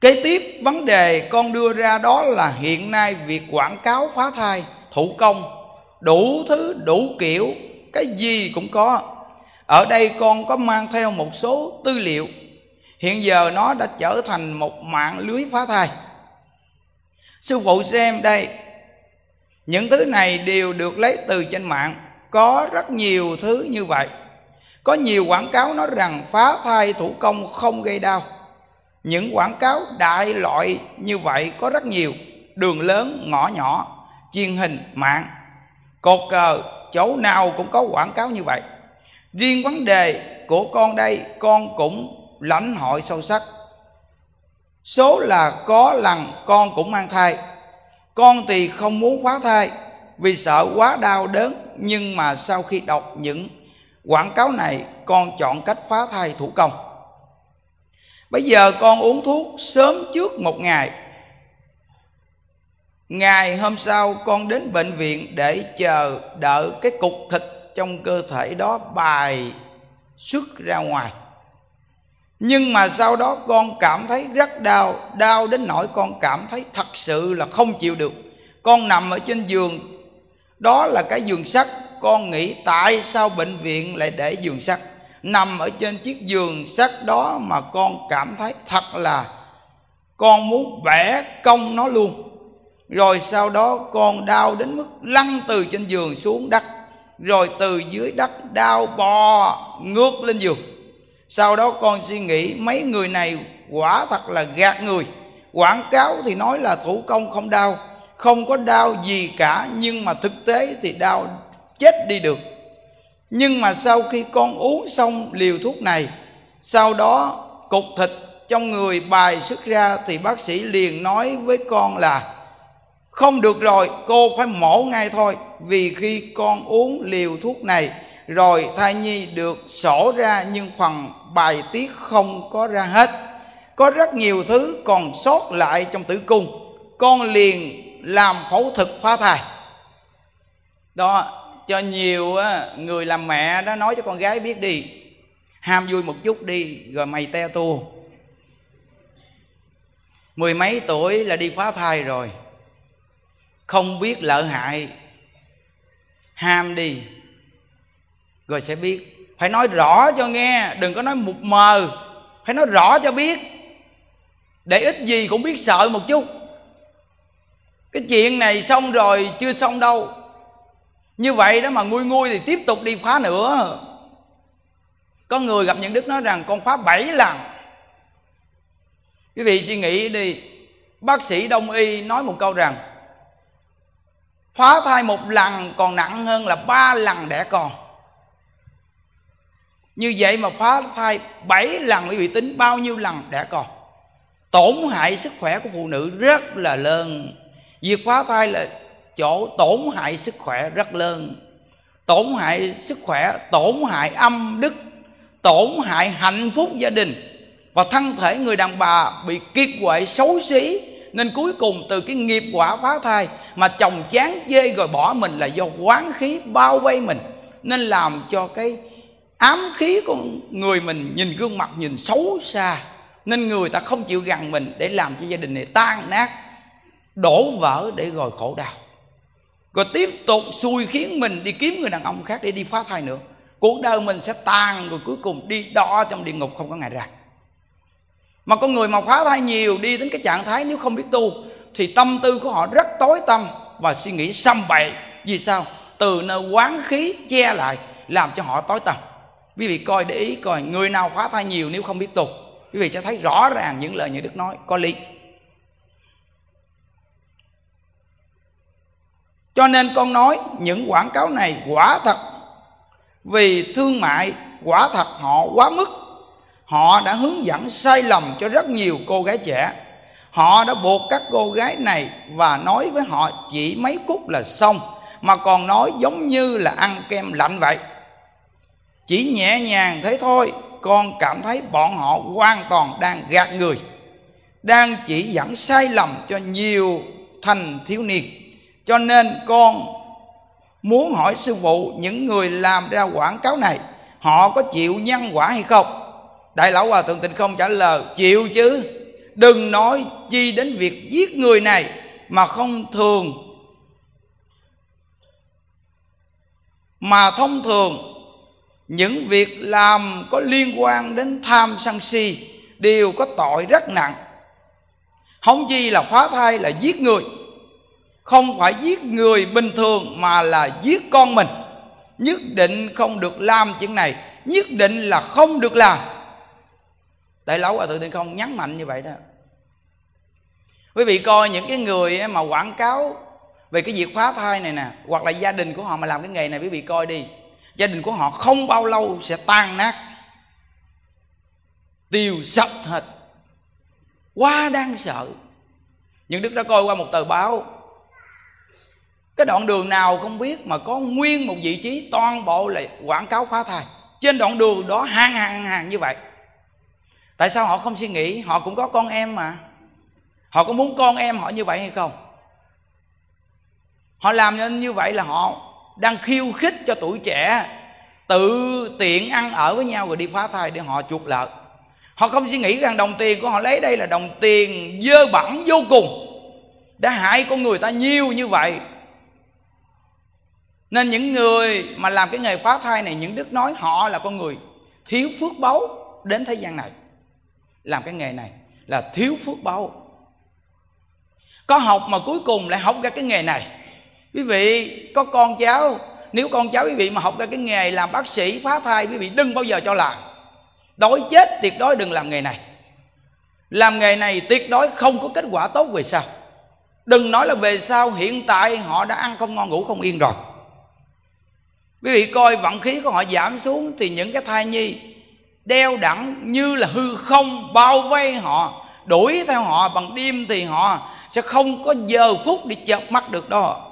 Kế tiếp vấn đề con đưa ra đó là hiện nay việc quảng cáo phá thai, thủ công, đủ thứ, đủ kiểu, cái gì cũng có. Ở đây con có mang theo một số tư liệu hiện giờ nó đã trở thành một mạng lưới phá thai. Sư phụ xem đây, những thứ này đều được lấy từ trên mạng. Có rất nhiều thứ như vậy. Có nhiều quảng cáo nói rằng phá thai thủ công không gây đau. Những quảng cáo đại loại như vậy có rất nhiều. Đường lớn, ngõ nhỏ, truyền hình, mạng. Cột cờ, chỗ nào cũng có quảng cáo như vậy. Riêng vấn đề của con đây, con cũng lãnh hội sâu sắc. Số là có lần con cũng mang thai, con thì không muốn phá thai vì sợ quá đau đớn, nhưng mà sau khi đọc những quảng cáo này, con chọn cách phá thai thủ công. Bây giờ con uống thuốc sớm trước một ngày. Ngày hôm sau, con đến bệnh viện để chờ đợi cái cục thịt trong cơ thể đó bài xuất ra ngoài nhưng mà sau đó con cảm thấy rất đau đau đến nỗi con cảm thấy thật sự là không chịu được. Con nằm ở trên giường. Đó là cái giường sắt. Con nghĩ tại sao bệnh viện lại để giường sắt? Nằm ở trên chiếc giường sắt đó mà con cảm thấy thật là con muốn bẻ cong nó luôn. Rồi sau đó con đau đến mức lăn từ trên giường xuống đất. Rồi từ dưới đất đau bò ngược lên giường sau đó con suy nghĩ, mấy người này quả thật là gạt người. Quảng cáo thì nói là thủ công không đau, không có đau gì cả, nhưng mà thực tế thì đau chết đi được. Nhưng mà sau khi con uống xong liều thuốc này, sau đó cục thịt trong người bài xuất ra thì bác sĩ liền nói với con là, không được rồi, cô phải mổ ngay thôi, vì khi con uống liều thuốc này rồi thai nhi được sổ ra nhưng phần bài tiết không có ra hết. Có rất nhiều thứ còn sót lại trong tử cung. Con liền làm phẫu thuật phá thai. Đó, cho nhiều người làm mẹ đó nói cho con gái biết đi. Ham vui một chút đi, rồi mày te tua. Mười mấy tuổi là đi phá thai rồi. Không biết lợi hại. Ham đi rồi sẽ biết. Phải nói rõ cho nghe, đừng có nói mục mờ. Phải nói rõ cho biết. Để ít gì cũng biết sợ một chút. Cái chuyện này xong rồi, chưa xong đâu. Như vậy đó mà nguôi nguôi thì tiếp tục đi phá nữa. Có người gặp những đức nói rằng, con phá bảy lần. Quý vị suy nghĩ đi. Bác sĩ đông y nói một câu rằng phá thai một lần còn nặng hơn là ba lần đẻ con như vậy mà phá thai bảy lần quý vị tính, bao nhiêu lần đã còn tổn hại sức khỏe của phụ nữ rất là lớn. Việc phá thai là chỗ tổn hại sức khỏe rất lớn. Tổn hại sức khỏe, tổn hại âm đức, tổn hại hạnh phúc gia đình. Và thân thể người đàn bà bị kiệt quệ, xấu xí. Nên cuối cùng từ cái nghiệp quả phá thai mà chồng chán chê rồi bỏ mình là do quán khí bao vây mình. Nên làm cho cái ám khí của người mình nhìn gương mặt nhìn xấu xa, nên người ta không chịu gần mình để làm cho gia đình này tan nát, đổ vỡ để rồi khổ đau. Rồi tiếp tục xui khiến mình đi kiếm người đàn ông khác để đi phá thai nữa. Cuộc đời mình sẽ tan rồi cuối cùng đi đỏ trong địa ngục không có ngày ra. Mà con người mà phá thai nhiều đi đến cái trạng thái nếu không biết tu, thì tâm tư của họ rất tối tâm và suy nghĩ xăm bậy. Vì sao? Từ nơi quán khí che lại làm cho họ tối tâm quý vị coi để ý coi, người nào khóa thai nhiều nếu không biết tục quý vị sẽ thấy rõ ràng những lời như đức nói, có lý. Cho nên con nói, những quảng cáo này quả thật, vì thương mại quả thật họ quá mức. Họ đã hướng dẫn sai lầm cho rất nhiều cô gái trẻ. Họ đã buộc các cô gái này và nói với họ chỉ mấy phút là xong, mà còn nói giống như là ăn kem lạnh vậy chỉ nhẹ nhàng thế thôi, con cảm thấy bọn họ hoàn toàn đang gạt người, đang chỉ dẫn sai lầm cho nhiều thành thiếu niên. Cho nên con muốn hỏi sư phụ những người làm ra quảng cáo này, họ có chịu nhân quả hay không? Đại lão hòa thượng tịnh không trả lời, chịu chứ. Đừng nói chi đến việc giết người này mà không thường, mà thông thường những việc làm có liên quan đến tham sân si đều có tội rất nặng. Không chi là phá thai là giết người. Không phải giết người bình thường mà là giết con mình. Nhất định không được làm chuyện này. Nhất định là không được làm. Đại lão hòa thượng thì không nhấn mạnh như vậy đó. Quý vị coi những cái người mà quảng cáo về cái việc phá thai này nè, hoặc là gia đình của họ mà làm cái nghề này, quý vị coi đi gia đình của họ không bao lâu sẽ tan nát. Tiêu sạch hết. Quá đáng sợ. Những đức đã coi qua một tờ báo. Cái đoạn đường nào không biết mà có nguyên một vị trí toàn bộ là quảng cáo phá thai. Trên đoạn đường đó hàng hàng hàng như vậy. Tại sao họ không suy nghĩ? Họ cũng có con em mà. Họ có muốn con em họ như vậy hay không? Họ làm nên như vậy là họ đang khiêu khích cho tuổi trẻ tự tiện ăn ở với nhau rồi đi phá thai để họ chuộc lợi. Họ không suy nghĩ rằng đồng tiền của họ lấy đây là đồng tiền dơ bẩn vô cùng, đã hại con người ta nhiều như vậy. Nên những người mà làm cái nghề phá thai này, những đức nói họ là con người thiếu phước báu đến thế gian này. Làm cái nghề này là thiếu phước báu. Có học mà cuối cùng lại học ra cái nghề này quý vị, có con cháu. Nếu con cháu quý vị mà học ra cái nghề làm bác sĩ, phá thai, quý vị đừng bao giờ cho làm đói chết, tuyệt đối đừng làm nghề này. Làm nghề này tuyệt đối không có kết quả tốt về sau. Đừng nói là về sau, hiện tại họ đã ăn không ngon, ngủ không yên rồi. Quý vị coi vận khí của họ giảm xuống thì những cái thai nhi đeo đẳng như là hư không, bao vây họ, đuổi theo họ, bằng đêm thì họ sẽ không có giờ phút đi chợp mắt được đó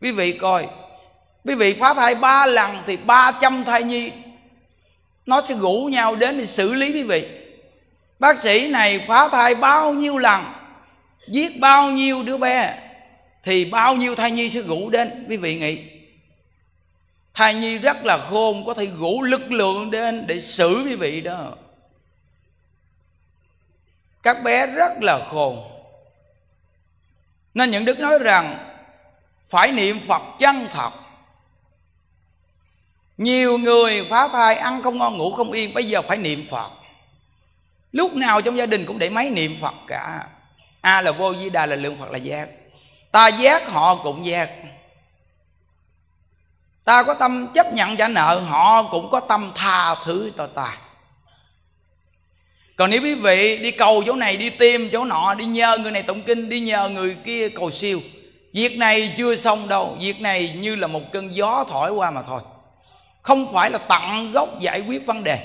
quý vị coi. Quý vị phá thai ba lần thì ba trăm thai nhi. Nó sẽ rủ nhau đến để xử lý quý vị. Bác sĩ này phá thai bao nhiêu lần, giết bao nhiêu đứa bé, thì bao nhiêu thai nhi sẽ rủ đến, quý vị nghĩ. Thai nhi rất là khôn, có thể rủ lực lượng đến để xử quý vị đó. Các bé rất là khôn. Nên những đức nói rằng phải niệm phật chân thật. Nhiều người phá thai, ăn không ngon, ngủ không yên, bây giờ phải niệm phật. Lúc nào trong gia đình cũng để máy niệm phật cả. A là vô di đà, là lượng phật là giác. Ta giác họ cũng giác. Ta có tâm chấp nhận trả nợ, họ cũng có tâm tha thứ cho ta. Còn nếu quý vị đi cầu chỗ này, đi tìm chỗ nọ, đi nhờ người này tụng kinh, đi nhờ người kia cầu siêu việc này chưa xong đâu. Việc này như là một cơn gió thổi qua mà thôi. Không phải là tận gốc giải quyết vấn đề.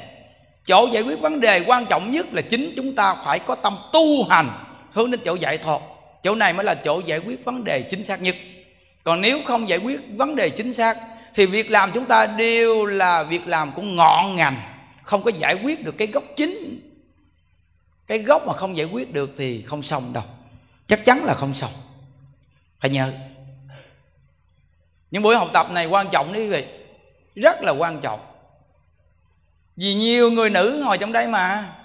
Chỗ giải quyết vấn đề quan trọng nhất là chính chúng ta phải có tâm tu hành. Hướng đến chỗ giải thoát. Chỗ này mới là chỗ giải quyết vấn đề chính xác nhất. Còn nếu không giải quyết vấn đề chính xác, thì việc làm chúng ta đều là việc làm của ngọn ngành. Không có giải quyết được cái gốc chính. Cái gốc mà không giải quyết được thì không xong đâu. Chắc chắn là không xong phải nhớ những buổi học tập này quan trọng đấy quý vị. Rất là quan trọng. Vì nhiều người nữ ngồi trong đây mà.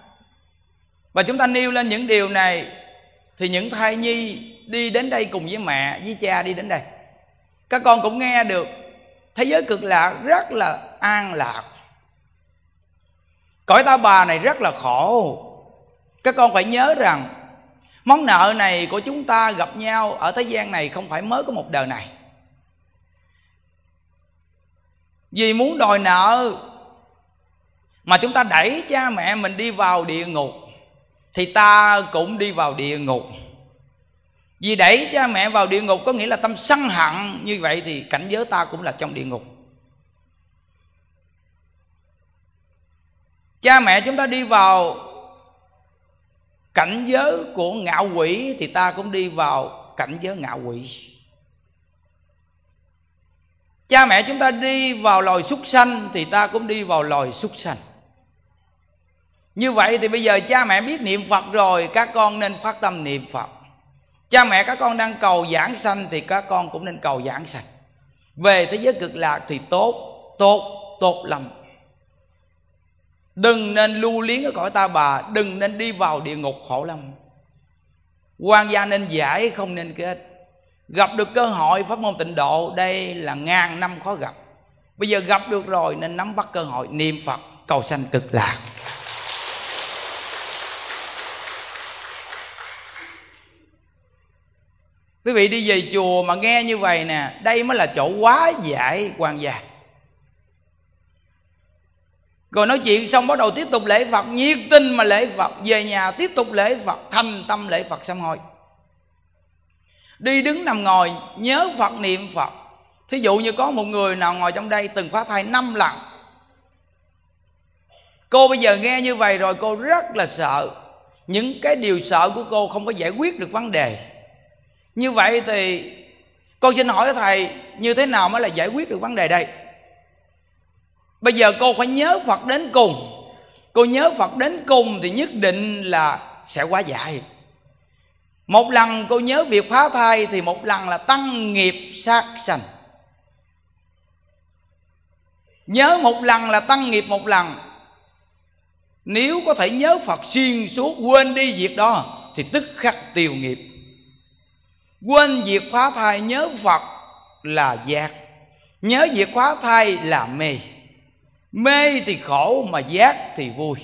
Và chúng ta nêu lên những điều này thì những thai nhi đi đến đây cùng với mẹ, với cha đi đến đây. Các con cũng nghe được. Thế giới cực lạc rất là an lạc. Cõi ta bà này rất là khổ. Các con phải nhớ rằng món nợ này của chúng ta gặp nhau ở thế gian này không phải mới có một đời này. Vì muốn đòi nợ mà chúng ta đẩy cha mẹ mình đi vào địa ngục, thì ta cũng đi vào địa ngục. Vì đẩy cha mẹ vào địa ngục có nghĩa là tâm sân hận, như vậy thì cảnh giới ta cũng là trong địa ngục. Cha mẹ chúng ta đi vào cảnh giới của ngạo quỷ thì ta cũng đi vào cảnh giới ngạo quỷ. Cha mẹ chúng ta đi vào loài súc sanh thì ta cũng đi vào loài súc sanh. Như vậy thì bây giờ cha mẹ biết niệm phật rồi, các con nên phát tâm niệm phật. Cha mẹ các con đang cầu giảng sanh thì các con cũng nên cầu giảng sanh. Về thế giới cực lạc thì tốt tốt tốt lắm đừng nên lưu liếng ở cõi ta bà, đừng nên đi vào địa ngục khổ lắm. Quan gia nên giải, không nên kết. Gặp được cơ hội, pháp môn tịnh độ, đây là ngàn năm khó gặp. Bây giờ gặp được rồi, nên nắm bắt cơ hội, niệm phật, cầu sanh cực lạc. Quý vị đi về chùa mà nghe như vậy nè, đây mới là chỗ quá giải quan gia rồi nói chuyện xong bắt đầu tiếp tục lễ phật. Nhiệt tình mà lễ phật. Về nhà tiếp tục lễ phật. Thành tâm lễ phật sám hối đi đứng nằm ngồi, nhớ phật, niệm phật. Thí dụ như có một người nào ngồi trong đây từng phá thai năm lần. Cô bây giờ nghe như vậy rồi, cô rất là sợ. Những cái điều sợ của cô không có giải quyết được vấn đề. Như vậy thì con xin hỏi thầy, như thế nào mới là giải quyết được vấn đề đây? Bây giờ cô phải nhớ phật đến cùng. Cô nhớ phật đến cùng thì nhất định là sẽ quá dài một lần cô nhớ việc phá thai thì một lần là tăng nghiệp sát sanh. Nhớ một lần là tăng nghiệp một lần. Nếu có thể nhớ phật xuyên suốt, quên đi việc đó, thì tức khắc tiêu nghiệp. Quên việc phá thai, nhớ phật là giác. Nhớ việc phá thai là mê mê thì khổ mà giác thì vui.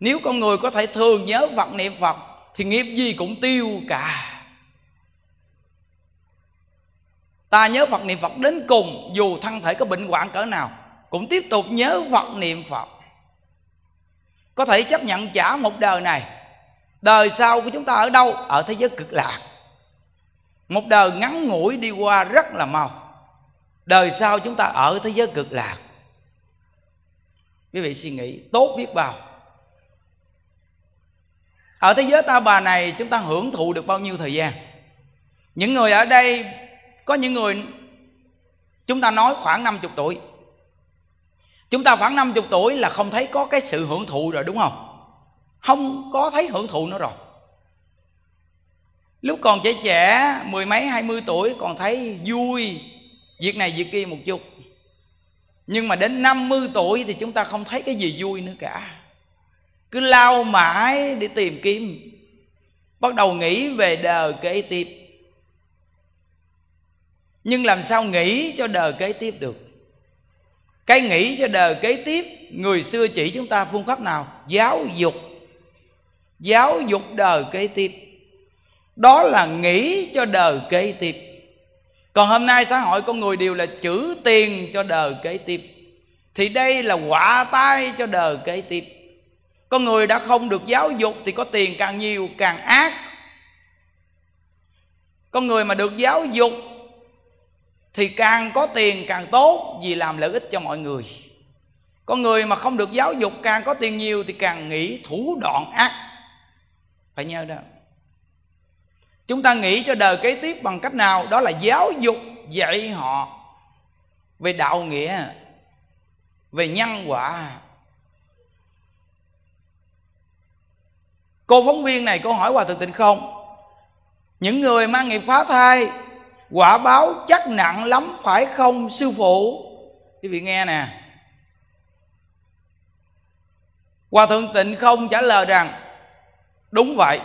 Nếu con người có thể thường nhớ phật niệm phật, thì nghiệp gì cũng tiêu cả. Ta nhớ phật niệm phật đến cùng, dù thân thể có bệnh hoạn cỡ nào, cũng tiếp tục nhớ phật niệm phật. Có thể chấp nhận trả một đời này, đời sau của chúng ta ở đâu? Ở thế giới cực lạc. Một đời ngắn ngủi đi qua rất là mau. Đời sau chúng ta ở thế giới cực lạc quý vị suy nghĩ, tốt biết bao. Ở thế giới ta bà này, chúng ta hưởng thụ được bao nhiêu thời gian? Những người ở đây, có những người, chúng ta nói khoảng 50 tuổi. Chúng ta khoảng 50 tuổi là không thấy có cái sự hưởng thụ rồi, đúng không? Không có thấy hưởng thụ nữa rồi. Lúc còn trẻ trẻ, mười mấy, hai mươi tuổi, còn thấy vui. Việc này, việc kia một chút nhưng mà đến 50 tuổi thì chúng ta không thấy cái gì vui nữa cả. Cứ lao mãi để tìm kiếm. Bắt đầu nghĩ về đời kế tiếp. Nhưng làm sao nghĩ cho đời kế tiếp được? Cái nghĩ cho đời kế tiếp, người xưa chỉ chúng ta phương pháp nào? Giáo dục. Giáo dục đời kế tiếp. Đó là nghĩ cho đời kế tiếp còn hôm nay xã hội con người đều là chữ tiền cho đời kế tiếp. Thì đây là quả tai cho đời kế tiếp. Con người đã không được giáo dục thì có tiền càng nhiều, càng ác. Con người mà được giáo dục thì càng có tiền, càng tốt vì làm lợi ích cho mọi người. Con người mà không được giáo dục, càng có tiền nhiều thì càng nghĩ thủ đoạn ác. Phải nhớ đó chúng ta nghĩ cho đời kế tiếp bằng cách nào? Đó là giáo dục dạy họ về đạo nghĩa, về nhân quả. Cô phóng viên này cô hỏi hòa thượng tịnh không? Những người mang nghiệp phá thai, quả báo chắc nặng lắm, phải không, sư phụ? Quý vị nghe nè. Hòa thượng tịnh không trả lời rằng, đúng vậy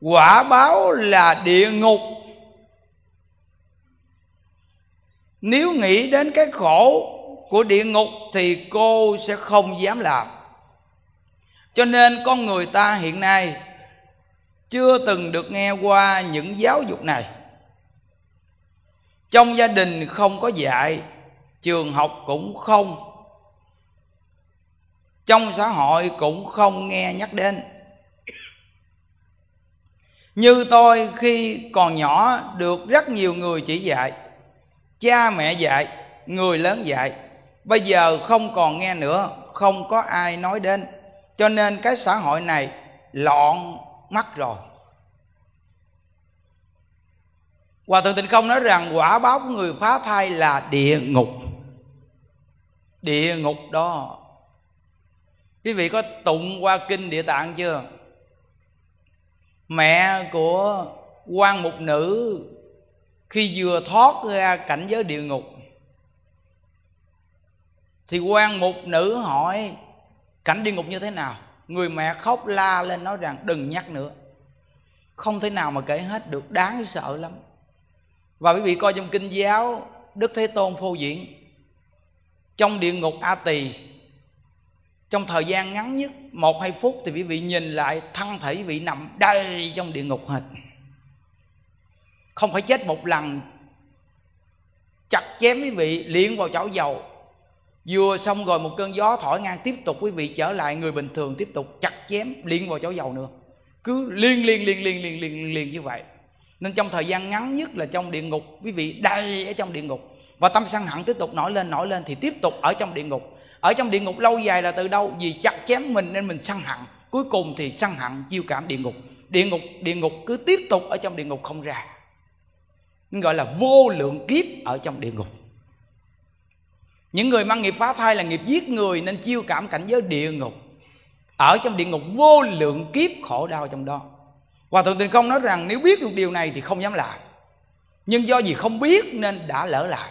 quả báo là địa ngục. Nếu nghĩ đến cái khổ của địa ngục thì cô sẽ không dám làm. Cho nên con người ta hiện nay chưa từng được nghe qua những giáo dục này. Trong gia đình không có dạy, trường học cũng không. Trong xã hội cũng không nghe nhắc đến như tôi khi còn nhỏ được rất nhiều người chỉ dạy. Cha mẹ dạy, người lớn dạy. Bây giờ không còn nghe nữa, không có ai nói đến. Cho nên cái xã hội này lọn mắt rồi. Hòa thượng Tịnh Không nói rằng quả báo của người phá thai là địa ngục. Địa ngục đó. Quý vị có tụng qua kinh địa tạng chưa? Mẹ của quan mục nữ Khi vừa thoát ra cảnh giới địa ngục, Thì quan mục nữ hỏi, Cảnh địa ngục như thế nào? Người mẹ khóc la lên nói rằng, đừng nhắc nữa. Không thể nào mà kể hết được, Đáng sợ lắm. Và quý vị coi trong kinh giáo, đức thế tôn phô diễn, trong địa ngục a tỳ trong thời gian ngắn nhất, một hai phút, thì quý vị nhìn lại thân thể quý vị nằm đầy trong địa ngục hết. Không phải chết một lần. Chặt chém quý vị, liền vào chảo dầu. Vừa xong rồi một cơn gió thổi ngang, tiếp tục quý vị trở lại người bình thường, tiếp tục chặt chém, liền vào chảo dầu nữa. Cứ liên liên liên liên liên liên liên như vậy. Nên trong thời gian ngắn nhất là trong địa ngục, quý vị đầy ở trong địa ngục. Và tâm sân hận tiếp tục nổi lên nổi lên, thì tiếp tục ở trong địa ngục ở trong địa ngục lâu dài là từ đâu? Vì chặt chém mình nên mình sân hận cuối cùng thì sân hận chiêu cảm địa ngục. Địa ngục địa ngục cứ tiếp tục ở trong địa ngục không ra. Nên gọi là vô lượng kiếp ở trong địa ngục. Những người mang nghiệp phá thai là nghiệp giết người nên chiêu cảm cảnh giới địa ngục. Ở trong địa ngục vô lượng kiếp khổ đau trong đó. Hòa thượng tình công nói rằng nếu biết được điều này thì không dám làm Nhưng do gì không biết nên đã lỡ lại.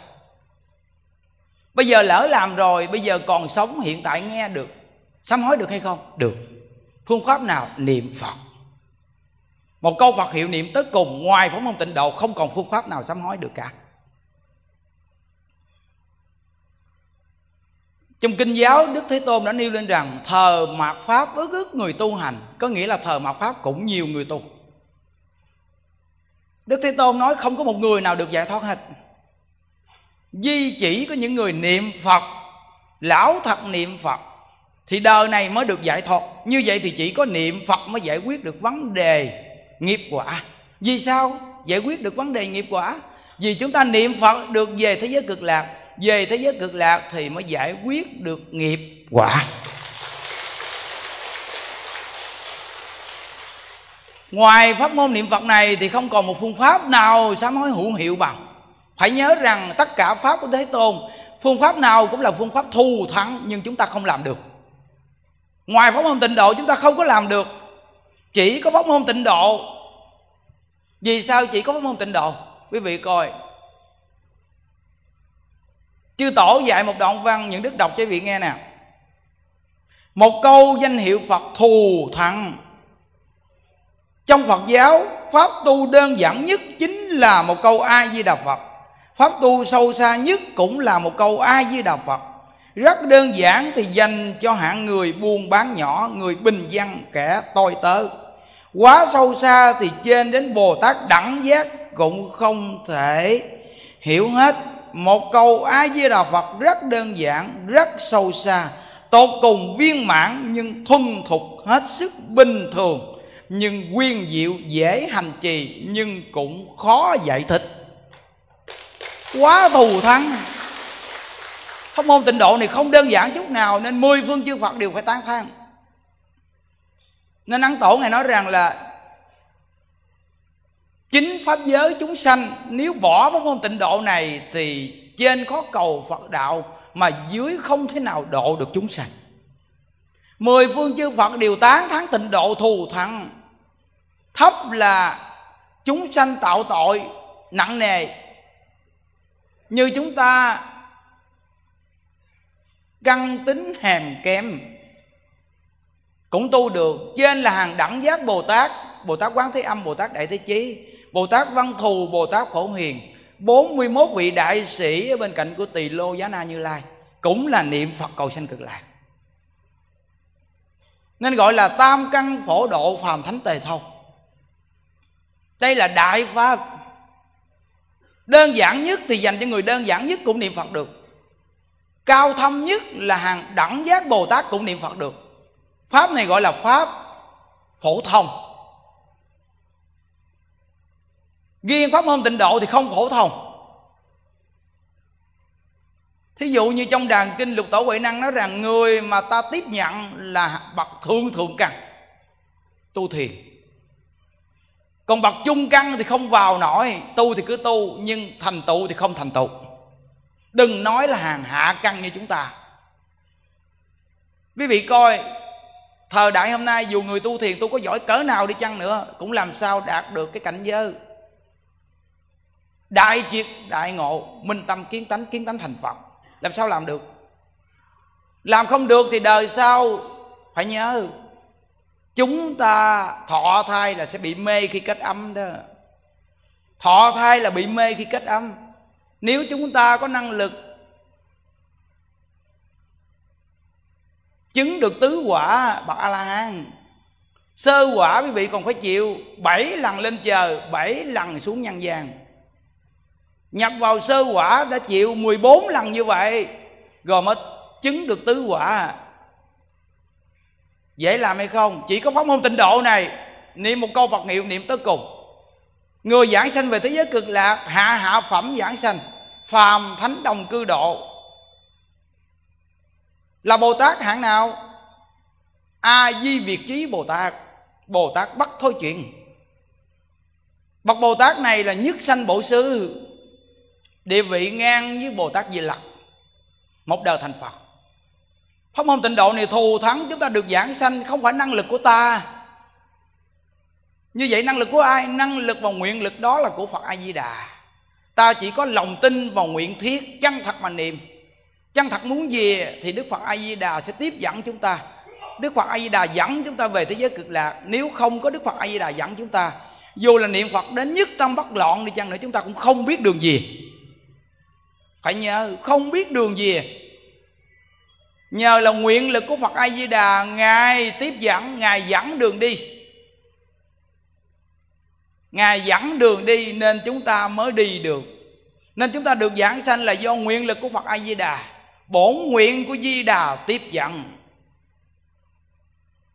Bây giờ lỡ làm rồi, Bây giờ còn sống hiện tại nghe được. Sám hối được hay không? Được. Phương pháp nào? Niệm Phật. Một câu Phật hiệu niệm tới cùng Ngoài phóng môn tịnh độ Không còn phương pháp nào sám hối được cả. Trong kinh giáo, Đức Thế Tôn đã nêu lên rằng Thờ mạt Pháp ước ước người tu hành. Có nghĩa là thờ mạt Pháp cũng nhiều người tu. Đức Thế Tôn nói không có một người nào được giải thoát hết di chỉ có những người niệm Phật, Lão thật niệm Phật, Thì đời này mới được giải thoát. Như vậy thì chỉ có niệm Phật mới giải quyết được vấn đề nghiệp quả. Vì sao giải quyết được vấn đề nghiệp quả? Vì chúng ta niệm Phật được về thế giới cực lạc, về thế giới cực lạc thì mới giải quyết được nghiệp quả. Ngoài pháp môn niệm phật này thì không còn một phương pháp nào sám hối hữu hiệu bằng phải nhớ rằng tất cả pháp của thế tôn, phương pháp nào cũng là phương pháp thù thắng nhưng chúng ta không làm được. Ngoài pháp môn tịnh độ chúng ta không có làm được. Chỉ có pháp môn tịnh độ. Vì sao chỉ có pháp môn tịnh độ? Quý vị coi. Chư tổ dạy một đoạn văn những đức đọc cho quý vị nghe nè. Một câu danh hiệu phật thù thắng. Trong phật giáo, pháp tu đơn giản nhất chính là một câu a di đà phật pháp tu sâu xa nhất cũng là một câu a di đà phật. Rất đơn giản thì dành cho hạng người buôn bán nhỏ, người bình dân, kẻ tôi tớ. Quá sâu xa thì trên đến bồ tát đẳng giác cũng không thể hiểu hết. Một câu a di đà phật rất đơn giản, rất sâu xa, tột cùng viên mãn nhưng thuần thục hết sức bình thường, nhưng quyên diệu dễ hành trì nhưng cũng khó giải thích quá thù thắng. Pháp môn tịnh độ này không đơn giản chút nào, nên mười phương chư phật đều phải tán thán. Nên ấn tổ ngài nói rằng là chính pháp giới chúng sanh, nếu bỏ pháp môn tịnh độ này thì trên có cầu phật đạo mà dưới không thể nào độ được chúng sanh. Mười phương chư phật đều tán thán tịnh độ thù thắng. Thấp là chúng sanh tạo tội nặng nề như chúng ta căn tính hèm kém, cũng tu được. Trên là hàng đẳng giác bồ tát bồ tát quán thế âm, bồ tát đại thế chí, bồ tát văn thù, bồ tát phổ huyền 41 vị đại sĩ ở bên cạnh của tỳ lô giá na như lai cũng là niệm phật cầu sanh cực lạc. Nên gọi là tam căn phổ độ phàm thánh tề thâu. Đây là đại pháp đơn giản nhất thì dành cho người đơn giản nhất cũng niệm phật được. Cao thâm nhất là hàng đẳng giác bồ tát cũng niệm phật được. Pháp này gọi là pháp phổ thông. Riêng pháp môn tịnh độ thì không phổ thông. Thí dụ như trong đàn kinh lục tổ huệ năng nói rằng người mà ta tiếp nhận là bậc thượng thượng căn, tu thiền còn bậc chung căn thì không vào nổi. Tu thì cứ tu, nhưng thành tựu thì không thành tựu. Đừng nói là hàng hạ căn như chúng ta. Quý vị coi, thời đại hôm nay dù người tu thiền, tu có giỏi cỡ nào đi chăng nữa, cũng làm sao đạt được cái cảnh giới. Đại triệt, đại ngộ, minh tâm kiến tánh kiến tánh thành phật. Làm sao làm được? Làm không được thì đời sau, phải nhớ chúng ta thọ thai là sẽ bị mê khi kết âm đó. Thọ thai là bị mê khi kết âm. Nếu chúng ta có năng lực chứng được tứ quả bậc a la hán sơ quả quý vị còn phải chịu bảy lần lên chờ, bảy lần xuống nhân gian. Nhập vào sơ quả đã chịu 14 lần như vậy rồi mới chứng được tứ quả dễ làm hay không? Chỉ có pháp môn tịnh độ này. Niệm một câu phật hiệu, niệm tới cùng. Người giảng sanh về thế giới cực lạc, hạ hạ phẩm giảng sanh. Phàm thánh đồng cư độ. Là bồ tát hạng nào? A di việt trí bồ tát. Bồ tát bắt thôi chuyện. Bậc bồ tát này là nhất sanh bộ sư. Địa vị ngang với bồ tát di lặc. Một đời thành phật pháp môn tịnh độ này thù thắng, chúng ta được giảng sanh, không phải năng lực của ta. Như vậy năng lực của ai? Năng lực và nguyện lực đó là của phật a di đà ta chỉ có lòng tin và nguyện thiết, chân thật mà niệm. Chân thật muốn gì thì đức phật a di đà sẽ tiếp dẫn chúng ta. Đức phật a di đà dẫn chúng ta về thế giới cực lạc. Nếu không có đức phật a di đà dẫn chúng ta, dù là niệm phật đến nhất tâm bất loạn đi chăng nữa, chúng ta cũng không biết đường gì. Phải nhớ, không biết đường gì nhờ là nguyện lực của phật a di đà ngài tiếp dẫn, ngài dẫn đường đi. Ngài dẫn đường đi nên chúng ta mới đi được. Nên chúng ta được giảng sanh là do nguyện lực của phật a di đà bổn nguyện của di đà tiếp dẫn.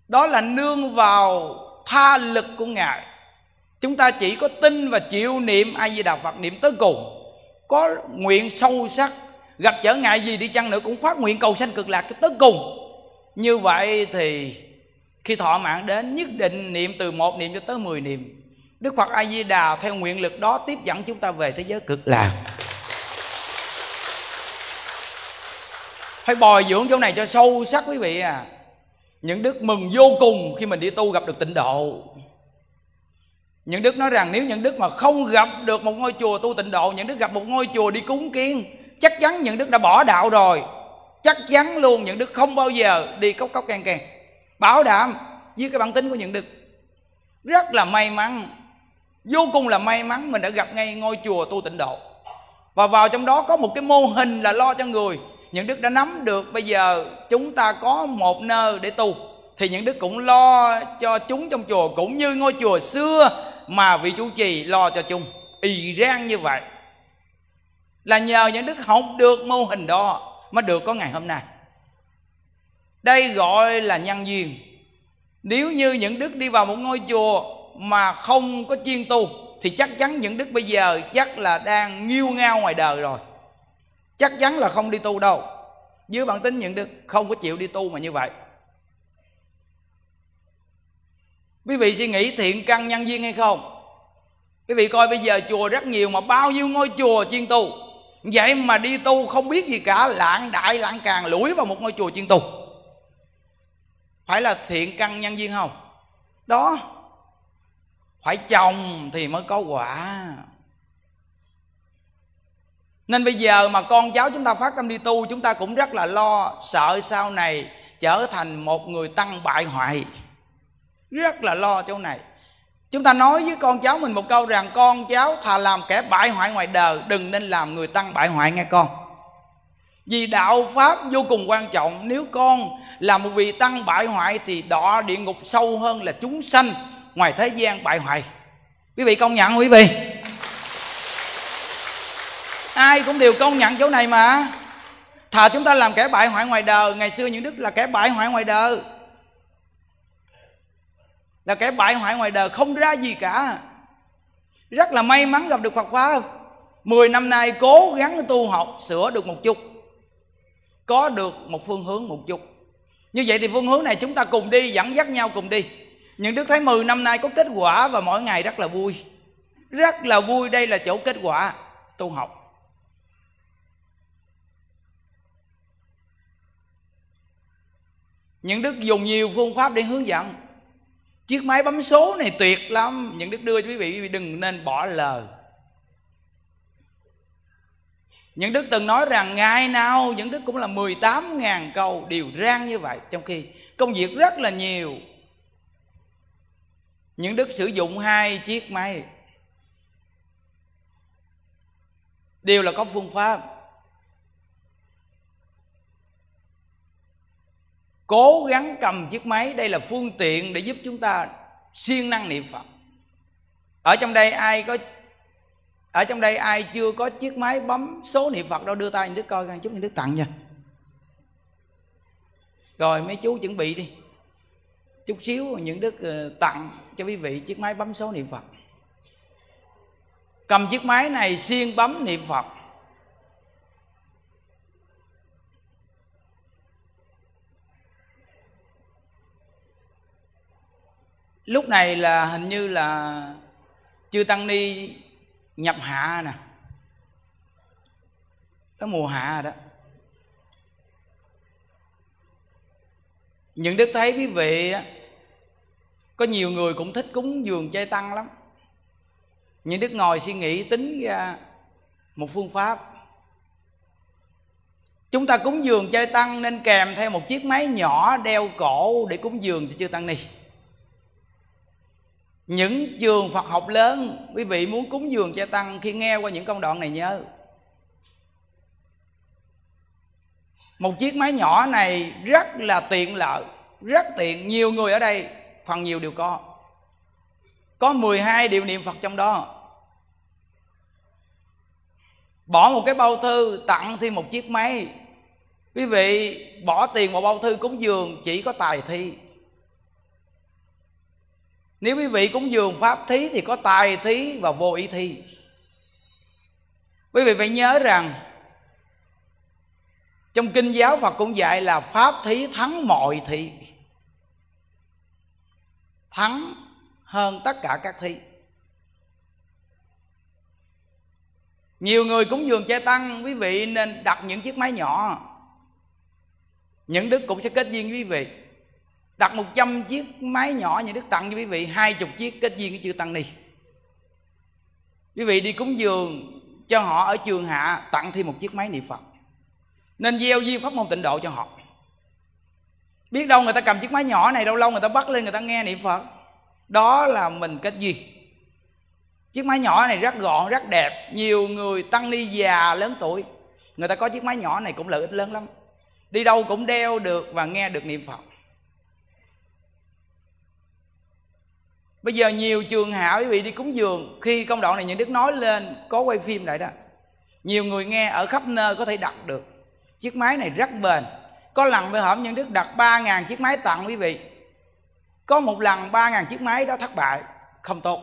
Đó là nương vào tha lực của ngài. Chúng ta chỉ có tin và chịu niệm a di đà phật niệm tới cùng. Có nguyện sâu sắc gặp trở ngại gì đi chăng nữa cũng phát nguyện cầu sanh cực lạc tới cùng. Như vậy thì khi thọ mạng đến, nhất định niệm từ một niệm cho tới mười niệm. Đức Phật A Di Đà theo nguyện lực đó tiếp dẫn chúng ta về thế giới cực lạc. Phải bồi dưỡng chỗ này cho sâu sắc quý vị à. Những đức mừng vô cùng khi mình đi tu gặp được tịnh độ. Những đức nói rằng nếu những đức mà không gặp được một ngôi chùa tu tịnh độ, những đức gặp một ngôi chùa đi cúng kiến chắc chắn những đức đã bỏ đạo rồi. Chắc chắn luôn những đức không bao giờ đi cốc cốc can can bảo đảm với cái bản tính của những đức. Rất là may mắn, vô cùng là may mắn mình đã gặp ngay ngôi chùa tu tịnh độ. Và vào trong đó có một cái mô hình là lo cho người. Những đức đã nắm được, bây giờ chúng ta có một nơi để tu. Thì những đức cũng lo cho chúng trong chùa, cũng như ngôi chùa xưa mà vị chủ trì lo cho chung y rang như vậy là nhờ những đức học được mô hình đó mới được có ngày hôm nay. Đây gọi là nhân duyên. Nếu như những đức đi vào một ngôi chùa mà không có chuyên tu, thì chắc chắn những đức bây giờ chắc là đang nghiêu ngao ngoài đời rồi. Chắc chắn là không đi tu đâu. Dưới bản tính những đức không có chịu đi tu mà như vậy. Quý vị suy nghĩ thiện căn nhân duyên hay không? Quý vị coi bây giờ chùa rất nhiều mà bao nhiêu ngôi chùa chuyên tu? Vậy mà đi tu không biết gì cả, lạng đại, lạng càng, lủi vào một ngôi chùa chuyên tu. Phải là thiện căn nhân viên không? Đó. Phải trồng thì mới có quả. Nên bây giờ mà con cháu chúng ta phát tâm đi tu, chúng ta cũng rất là lo, sợ sau này trở thành một người tăng bại hoại. Rất là lo chỗ này chúng ta nói với con cháu mình một câu rằng, con cháu thà làm kẻ bại hoại ngoài đời, đừng nên làm người tăng bại hoại, nghe con. Vì đạo pháp vô cùng quan trọng. Nếu con là một vị tăng bại hoại thì đọa địa ngục sâu hơn là chúng sanh ngoài thế gian bại hoại. Quý vị công nhận quý vị? Ai cũng đều công nhận chỗ này mà. Thà chúng ta làm kẻ bại hoại ngoài đời. Ngày xưa những đức là kẻ bại hoại ngoài đời là kẻ bại hoại ngoài đời không ra gì cả. Rất là may mắn gặp được Phật pháp mười năm nay cố gắng tu học, sửa được một chút. Có được một phương hướng một chút. Như vậy thì phương hướng này chúng ta cùng đi, dẫn dắt nhau cùng đi. Những đức thấy 10 năm nay có kết quả và mỗi ngày rất là vui. Rất là vui đây là chỗ kết quả tu học. Những đức dùng nhiều phương pháp để hướng dẫn chiếc máy bấm số này tuyệt lắm. Những đức đưa cho quý vị quý vị đừng nên bỏ lờ những đức từng nói rằng ngày nào những đức cũng là 18.000 câu đều rang như vậy. Trong khi công việc rất là nhiều. Những đức sử dụng hai chiếc máy đều là có phương pháp. Cố gắng cầm chiếc máy, đây là phương tiện để giúp chúng ta siêng năng niệm phật. Ở trong đây ai có, ở trong đây ai chưa có chiếc máy bấm số niệm phật đâu đưa tay những đức coi coi chúng những đức tặng nha. Rồi mấy chú chuẩn bị đi. Chút xíu những đức ờ, tặng cho quý vị chiếc máy bấm số niệm phật. Cầm chiếc máy này siêng bấm niệm phật. Lúc này là hình như là chư tăng ni nhập hạ nè. Tới mùa hạ rồi đó. Những đức thấy quý vị có nhiều người cũng thích cúng dường chay tăng lắm. Những đức ngồi suy nghĩ tính ra một phương pháp. Chúng ta cúng dường chay tăng nên kèm theo một chiếc máy nhỏ đeo cổ để cúng dường cho chư tăng ni những trường Phật học lớn, quý vị muốn cúng dường cho tăng khi nghe qua những công đoạn này nhớ. Một chiếc máy nhỏ này rất là tiện lợi, rất tiện, nhiều người ở đây phần nhiều đều có. Có 12 điều niệm Phật trong đó. Bỏ một cái bao thư, tặng thêm một chiếc máy. Quý vị bỏ tiền vào bao thư cúng dường, chỉ có tài thi nếu quý vị cúng dường pháp thí thì có tài thí và vô ý thi quý vị phải nhớ rằng, trong kinh giáo phật cũng dạy là pháp thí thắng mọi thị thắng hơn tất cả các thí. Nhiều người cúng dường che tăng, quý vị nên đặt những chiếc máy nhỏ. Những đức cũng sẽ kết duyên với quý vị đặt 100 chiếc máy nhỏ như Đức tặng cho quý vị hai chục chiếc kết duyên với chư Tăng Ni Quý vị đi cúng dường cho họ ở trường hạ tặng thêm một chiếc máy niệm Phật. Nên gieo duyên pháp môn tịnh độ cho họ. Biết đâu người ta cầm chiếc máy nhỏ này đâu lâu người ta bắt lên người ta nghe niệm Phật. Đó là mình kết duyên. Chiếc máy nhỏ này rất gọn, rất đẹp. Nhiều người tăng ni già lớn tuổi. Người ta có chiếc máy nhỏ này cũng lợi ích lớn lắm. Đi đâu cũng đeo được và nghe được niệm Phật. Bây giờ nhiều trường hảo quý vị đi cúng dường, khi công đoạn này những đức nói lên, có quay phim lại đó. Nhiều người nghe ở khắp nơi có thể đặt được. Chiếc máy này rất bền. Có lần với hổm những đức đặt ba ngàn chiếc máy tặng quý vị. Có một lần ba ngàn chiếc máy đó thất bại. Không tốt.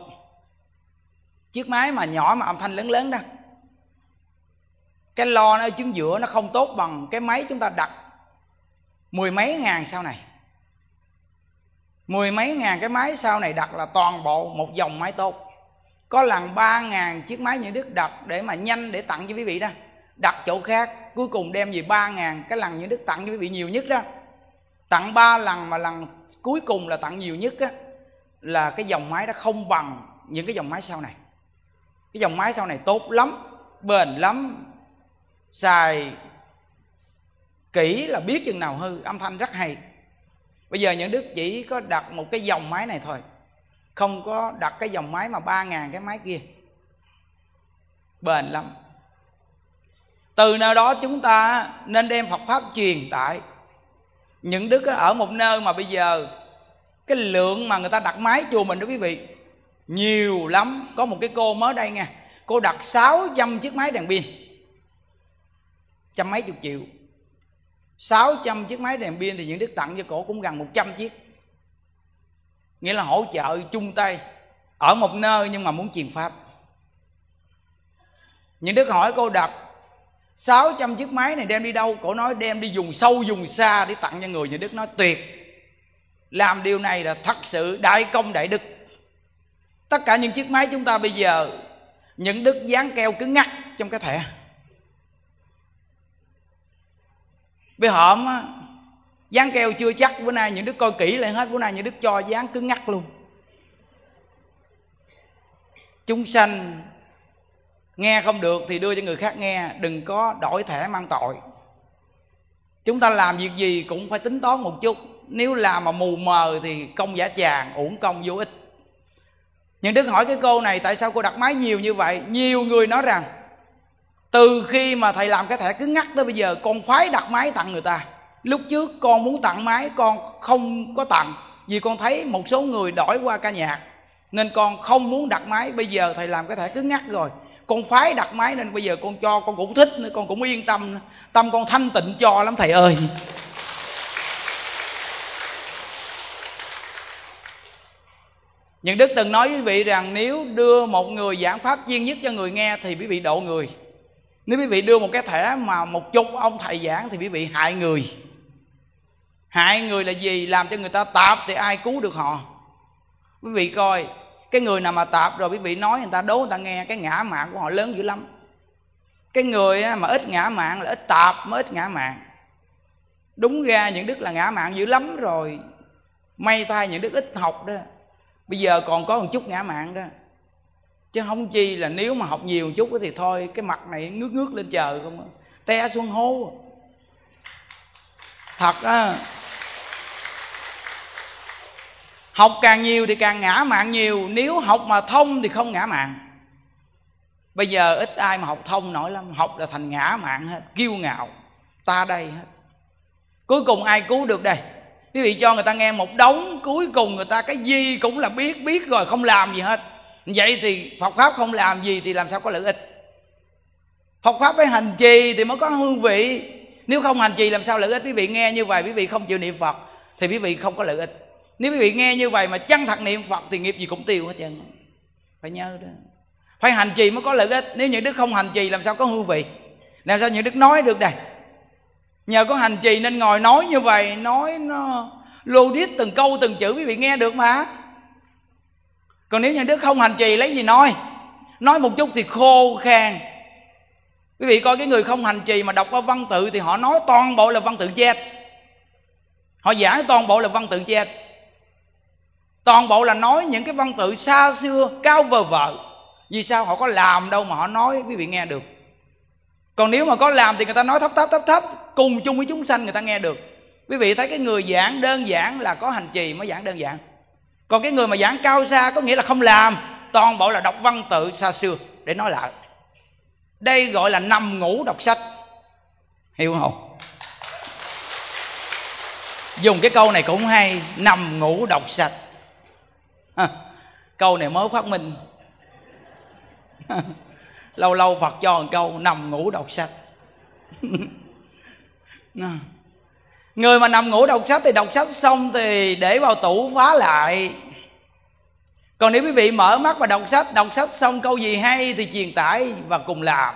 Chiếc máy mà nhỏ mà âm thanh lớn lớn đó. Cái lo nó ở chứng giữa nó không tốt bằng cái máy chúng ta đặt mười mấy ngàn sau này mười mấy ngàn cái máy sau này đặt là toàn bộ một dòng máy tốt. Có lần ba ngàn chiếc máy như đức đặt để mà nhanh để tặng cho quý vị đó. Đặt chỗ khác, cuối cùng đem về ba ngàn. Cái lần như đức tặng cho quý vị nhiều nhất đó. Tặng ba lần mà lần cuối cùng là tặng nhiều nhất á, là cái dòng máy đó không bằng những cái dòng máy sau này. Cái dòng máy sau này tốt lắm, bền lắm, xài kỹ là biết chừng nào hư, âm thanh rất hay bây giờ những đức chỉ có đặt một cái dòng máy này thôi. Không có đặt cái dòng máy mà ba ngàn cái máy kia. Bền lắm. Từ nơi đó chúng ta nên đem phật pháp truyền tại những đức ở một nơi mà bây giờ cái lượng mà người ta đặt máy chùa mình đó quý vị, nhiều lắm. Có một cái cô mới đây nha cô đặt 600 chiếc máy đèn pin. Trăm mấy chục triệu. 600 chiếc máy đèn pin thì những đức tặng cho cổ cũng gần 100 chiếc. Nghĩa là hỗ trợ chung tay ở một nơi nhưng mà muốn truyền pháp. Những đức hỏi cô đặt 600 chiếc máy này đem đi đâu? Cổ nói đem đi dùng sâu dùng xa để tặng cho người. Những đức nói tuyệt. Làm điều này là thật sự đại công đại đức. Tất cả những chiếc máy chúng ta bây giờ, những đức dán keo cứng ngắc trong cái thẻ. Bây hổm á. Dán keo chưa chắc, bữa nay những đứa coi kỹ lại hết, bữa nay những đứa cho dán cứng ngắc luôn. Chúng sanh nghe không được thì đưa cho người khác nghe, đừng có đổi thẻ mang tội. Chúng ta làm việc gì cũng phải tính toán một chút. Nếu làm mà mù mờ thì công giả tràng uổng công vô ích. Nhưng đức hỏi cái cô này, tại sao cô đặt máy nhiều như vậy? Nhiều người nói rằng từ khi mà thầy làm cái thẻ cứng ngắc tới bây giờ, con phái đặt máy tặng người ta lúc trước con muốn tặng máy, con không có tặng, vì con thấy một số người đổi qua ca nhạc nên con không muốn đặt máy, bây giờ thầy làm cái thẻ cứng ngắc rồi con phái đặt máy nên bây giờ con cho, con cũng thích nữa, con cũng yên tâm nữa. tâm con thanh tịnh cho lắm thầy ơi Nhưng Đức từng nói với quý vị rằng, nếu đưa một người giảng pháp chuyên nhất cho người nghe thì quý vị độ người. Nếu quý vị đưa một cái thẻ mà một chục ông thầy giảng thì quý vị hại người. Hại người là gì? Làm cho người ta tạp thì ai cứu được họ? Quý vị coi, cái người nào mà tạp rồi quý vị nói người ta đố người ta nghe cái ngã mạng của họ lớn dữ lắm. Cái người mà ít ngã mạng là ít tạp mới ít ngã mạng. Đúng ra những đức là ngã mạng dữ lắm rồi. May thay những đức ít học đó bây giờ còn có một chút ngã mạng đó chứ không chi là nếu mà học nhiều một chút thì thôi, cái mặt này ngước ngước lên trời không à. té xuống hố à. thật á. Học càng nhiều thì càng ngã mạng nhiều, nếu học mà thông thì không ngã mạng. Bây giờ ít ai mà học thông nổi lắm, học là thành ngã mạng hết, kiêu ngạo, ta đây hết. Cuối cùng ai cứu được đây? Quý vị cho người ta nghe một đống, cuối cùng người ta cái gì cũng là biết biết rồi không làm gì hết vậy thì Phật pháp không làm gì thì làm sao có lợi ích? Phật pháp phải hành trì thì mới có hương vị. Nếu không hành trì làm sao lợi ích? Quý vị nghe như vậy, quý vị không chịu niệm Phật thì quý vị không có lợi ích. Nếu quý vị nghe như vậy mà chân thật niệm Phật thì nghiệp gì cũng tiêu hết trơn. Phải nhớ đó. Phải hành trì mới có lợi ích. Nếu những đức không hành trì làm sao có hương vị? Làm sao những đức nói được đây? Nhờ có hành trì nên ngồi nói như vậy, nói nó logic từng câu từng chữ, quý vị nghe được mà còn nếu những đức không hành trì, lấy gì nói? Nói một chút thì khô khan. Quý vị coi cái người không hành trì mà đọc qua văn tự thì họ nói toàn bộ là văn tự chết. Họ giải toàn bộ là văn tự chết. Toàn bộ là nói những cái văn tự xa xưa, cao vờ vợ vì sao? Họ có làm đâu mà họ nói, quý vị nghe được. Còn nếu mà có làm thì người ta nói thấp thấp thấp thấp, cùng chung với chúng sanh người ta nghe được. Quý vị thấy cái người giảng đơn giản là có hành trì mới giảng đơn giản còn cái người mà giảng cao xa có nghĩa là không làm. Toàn bộ là đọc văn tự xa xưa. Để nói lại. Đây gọi là nằm ngủ đọc sách. Hiểu không? Dùng cái câu này cũng hay. Nằm ngủ đọc sách. À, câu này mới phát minh. Lâu lâu phật cho một câu nằm ngủ đọc sách. [LAUGHS] người mà nằm ngủ đọc sách thì đọc sách xong thì để vào tủ phá lại. Còn nếu quý vị mở mắt và đọc sách đọc sách xong câu gì hay thì truyền tải và cùng làm.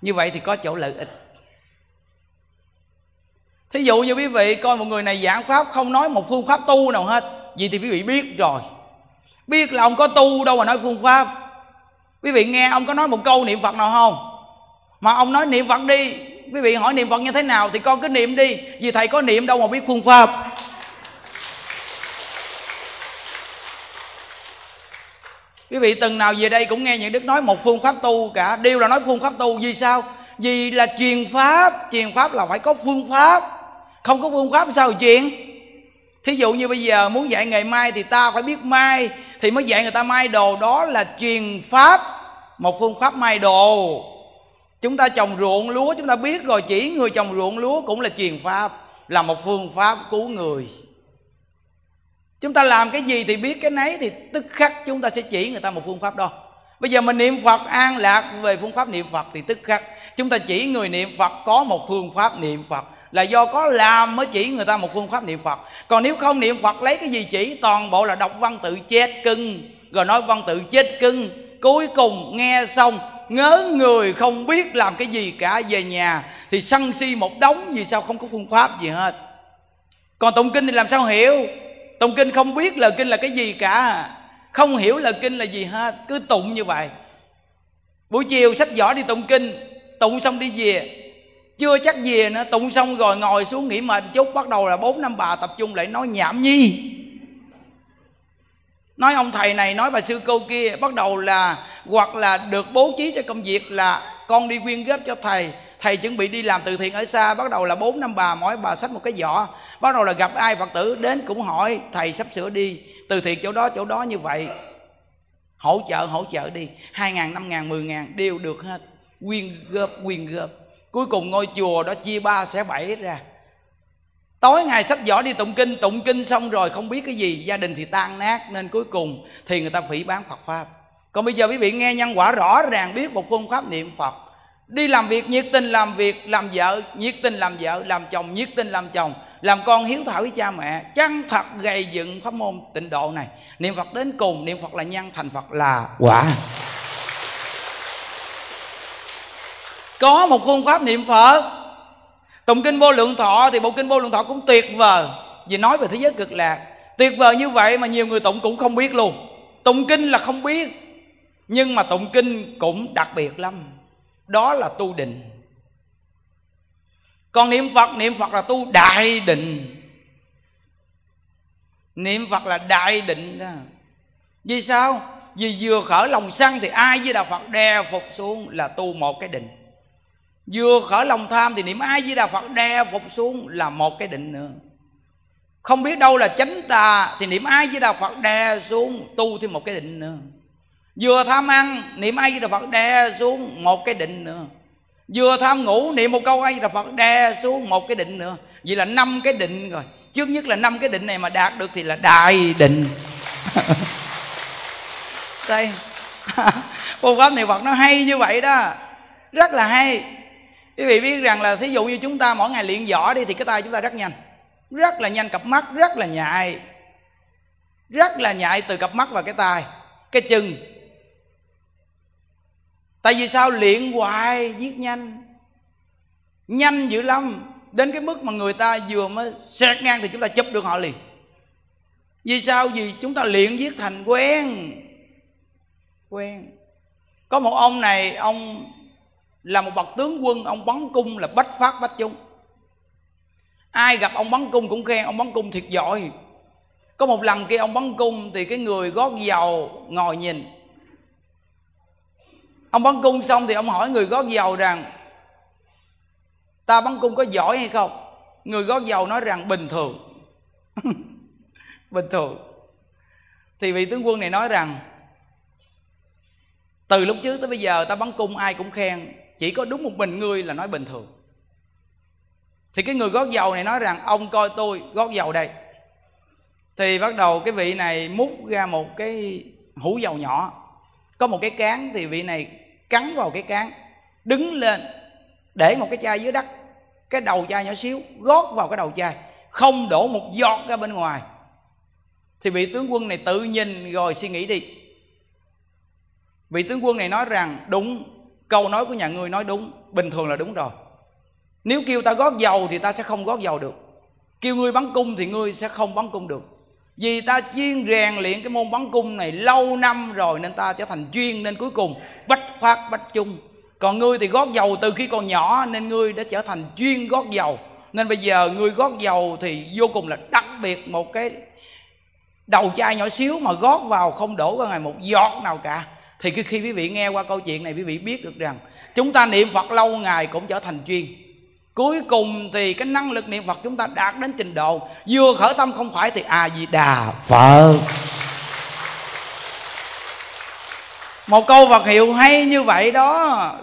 Như vậy thì có chỗ lợi ích. Thí dụ như quý vị coi một người này giảng pháp không nói một phương pháp tu nào hết vì thì quý vị biết rồi. Biết là ông có tu đâu mà nói phương pháp. Quý vị nghe ông có nói một câu niệm phật nào không? Mà ông nói niệm phật đi quý vị hỏi niệm phật như thế nào thì con cứ niệm đi, vì thầy có niệm đâu mà biết phương pháp. Quý vị từng nào về đây cũng nghe những đức nói một phương pháp tu cả, đều là nói phương pháp tu, vì sao? Vì là truyền pháp truyền pháp là phải có phương pháp. Không có phương pháp sao chuyện? Thí dụ như bây giờ muốn dạy ngày mai thì ta phải biết mai, thì mới dạy người ta mai đồ. Đó là truyền pháp, một phương pháp mai đồ chúng ta trồng ruộng lúa, chúng ta biết rồi, chỉ người trồng ruộng lúa cũng là truyền pháp, là một phương pháp cứu người. Chúng ta làm cái gì thì biết cái nấy thì tức khắc chúng ta sẽ chỉ người ta một phương pháp đó. Bây giờ mình niệm phật an lạc về phương pháp niệm phật thì tức khắc. Chúng ta chỉ người niệm phật có một phương pháp niệm phật, là do có làm mới chỉ người ta một phương pháp niệm phật. Còn nếu không niệm phật lấy cái gì chỉ? Toàn bộ là đọc văn tự chết cưng. Rồi nói văn tự chết cưng, cuối cùng nghe xong ngớ người không biết làm cái gì cả, về nhà thì sân si một đống, vì sao không có phương pháp gì hết. Còn tụng kinh thì làm sao hiểu? Tụng kinh không biết lời kinh là cái gì cả. Không hiểu lời kinh là gì hết, cứ tụng như vậy. Buổi chiều sách giỏ đi tụng kinh, tụng xong đi về. Chưa chắc về nữa, tụng xong rồi ngồi xuống nghỉ mệt chút, bắt đầu là bốn năm bà tập trung lại nói nhảm nhi. Nói ông thầy này, nói bà sư cô kia, bắt đầu là hoặc là được bố trí cho công việc là con đi quyên góp cho thầy. Thầy chuẩn bị đi làm từ thiện ở xa, bắt đầu là bốn năm bà, mỗi bà xách một cái giỏ. Bắt đầu là gặp ai phật tử đến cũng hỏi, thầy sắp sửa đi, từ thiện chỗ đó chỗ đó như vậy. Hỗ trợ hỗ trợ đi, hai ngàn, năm ngàn, mười ngàn, đều được hết. Quyên góp quyên góp. Cuối cùng ngôi chùa đó chia ba sẽ bảy ra. Tối ngày sách giỏ đi tụng kinh tụng kinh xong rồi không biết cái gì, gia đình thì tan nát, nên cuối cùng thì người ta phỉ bán phật pháp còn bây giờ quý vị nghe nhân quả rõ ràng biết một phương pháp niệm phật. Đi làm việc, nhiệt tình làm việc, làm vợ, nhiệt tình làm vợ, làm chồng, nhiệt tình làm chồng, làm con hiếu thảo với cha mẹ, chân thật gây dựng pháp môn tịnh độ này. Niệm phật đến cùng, niệm phật là nhân, thành phật là quả. Có một phương pháp niệm phật. Tụng kinh vô lượng thọ thì bộ kinh vô lượng thọ cũng tuyệt vời. Vì nói về thế giới cực lạc. Tuyệt vời như vậy mà nhiều người tụng cũng không biết luôn. Tụng kinh là không biết nhưng mà tụng kinh cũng đặc biệt lắm. Đó là tu định. Còn niệm phật niệm phật là tu đại định. Niệm phật là đại định đó. Vì sao? Vì vừa khởi lòng sân thì ai với đạo phật đè phục xuống là tu một cái định. Vừa khởi lòng tham thì niệm ai với đạo phật đè phục xuống là một cái định nữa. Không biết đâu là chánh tà thì niệm ai với đạo phật đè xuống tu thêm một cái định nữa vừa tham ăn, niệm ai với phật đè xuống một cái định nữa. Vừa tham ngủ, niệm một câu ai với phật đè xuống một cái định nữa. Vậy là năm cái định rồi. Trước nhất là năm cái định này mà đạt được thì là đại định. [LAUGHS] Đây. [LAUGHS] Phương pháp niệm phật nó hay như vậy đó. Rất là hay. Quý vị biết rằng là thí dụ như chúng ta mỗi ngày luyện võ đi thì cái tay chúng ta rất nhanh. Rất là nhanh cặp mắt, rất là nhạy. Rất là nhạy từ cặp mắt và cái tay cái chân tại vì sao? Luyện hoài giết nhanh. Nhanh dữ lắm. Đến cái mức mà người ta vừa mới xẹt ngang thì chúng ta chụp được họ liền. Vì sao? Vì chúng ta luyện giết thành quen. Quen. Có một ông này, ông là một bậc tướng quân, ông bắn cung là bách phát bách chung ai gặp ông bắn cung cũng khen, ông bắn cung thiệt giỏi. Có một lần kia ông bắn cung thì cái người gót dầu ngồi nhìn ông bắn cung xong thì ông hỏi người gót dầu rằng, ta bắn cung có giỏi hay không? Người gót dầu nói rằng, bình thường. [LAUGHS] Bình thường. Thì vị tướng quân này nói rằng, từ lúc trước tới bây giờ ta bắn cung ai cũng khen, chỉ có đúng một mình ngươi là nói bình thường. Thì cái người gót dầu này nói rằng, ông coi tôi gót dầu đây. Thì bắt đầu cái vị này múc ra một cái hũ dầu nhỏ. Có một cái cán thì vị này cắn vào cái cán, đứng lên, để một cái chai dưới đất, cái đầu chai nhỏ xíu, gót vào cái đầu chai, không đổ một giọt ra bên ngoài. Thì vị tướng quân này tự nhìn rồi suy nghĩ đi. Vị tướng quân này nói rằng, đúng, câu nói của nhà ngươi nói đúng, bình thường là đúng rồi. Nếu kêu ta gót dầu thì ta sẽ không gót dầu được. Kêu ngươi bắn cung thì ngươi sẽ không bắn cung được vì ta chuyên rèn luyện cái môn bắn cung này lâu năm rồi nên ta trở thành chuyên nên cuối cùng bách phát bách chung. Còn ngươi thì gót dầu từ khi còn nhỏ nên ngươi đã trở thành chuyên gót dầu. Nên bây giờ ngươi gót dầu thì vô cùng là đặc biệt một cái đầu chai nhỏ xíu mà gót vào không đổ ra ngoài một giọt nào cả. Thì khi quý vị nghe qua câu chuyện này quý vị biết được rằng, chúng ta niệm phật lâu ngày cũng trở thành chuyên cuối cùng thì cái năng lực niệm phật chúng ta đạt đến trình độ, vừa khởi tâm không phải thì a di đà phật. Một câu vật hiệu hay như vậy đó,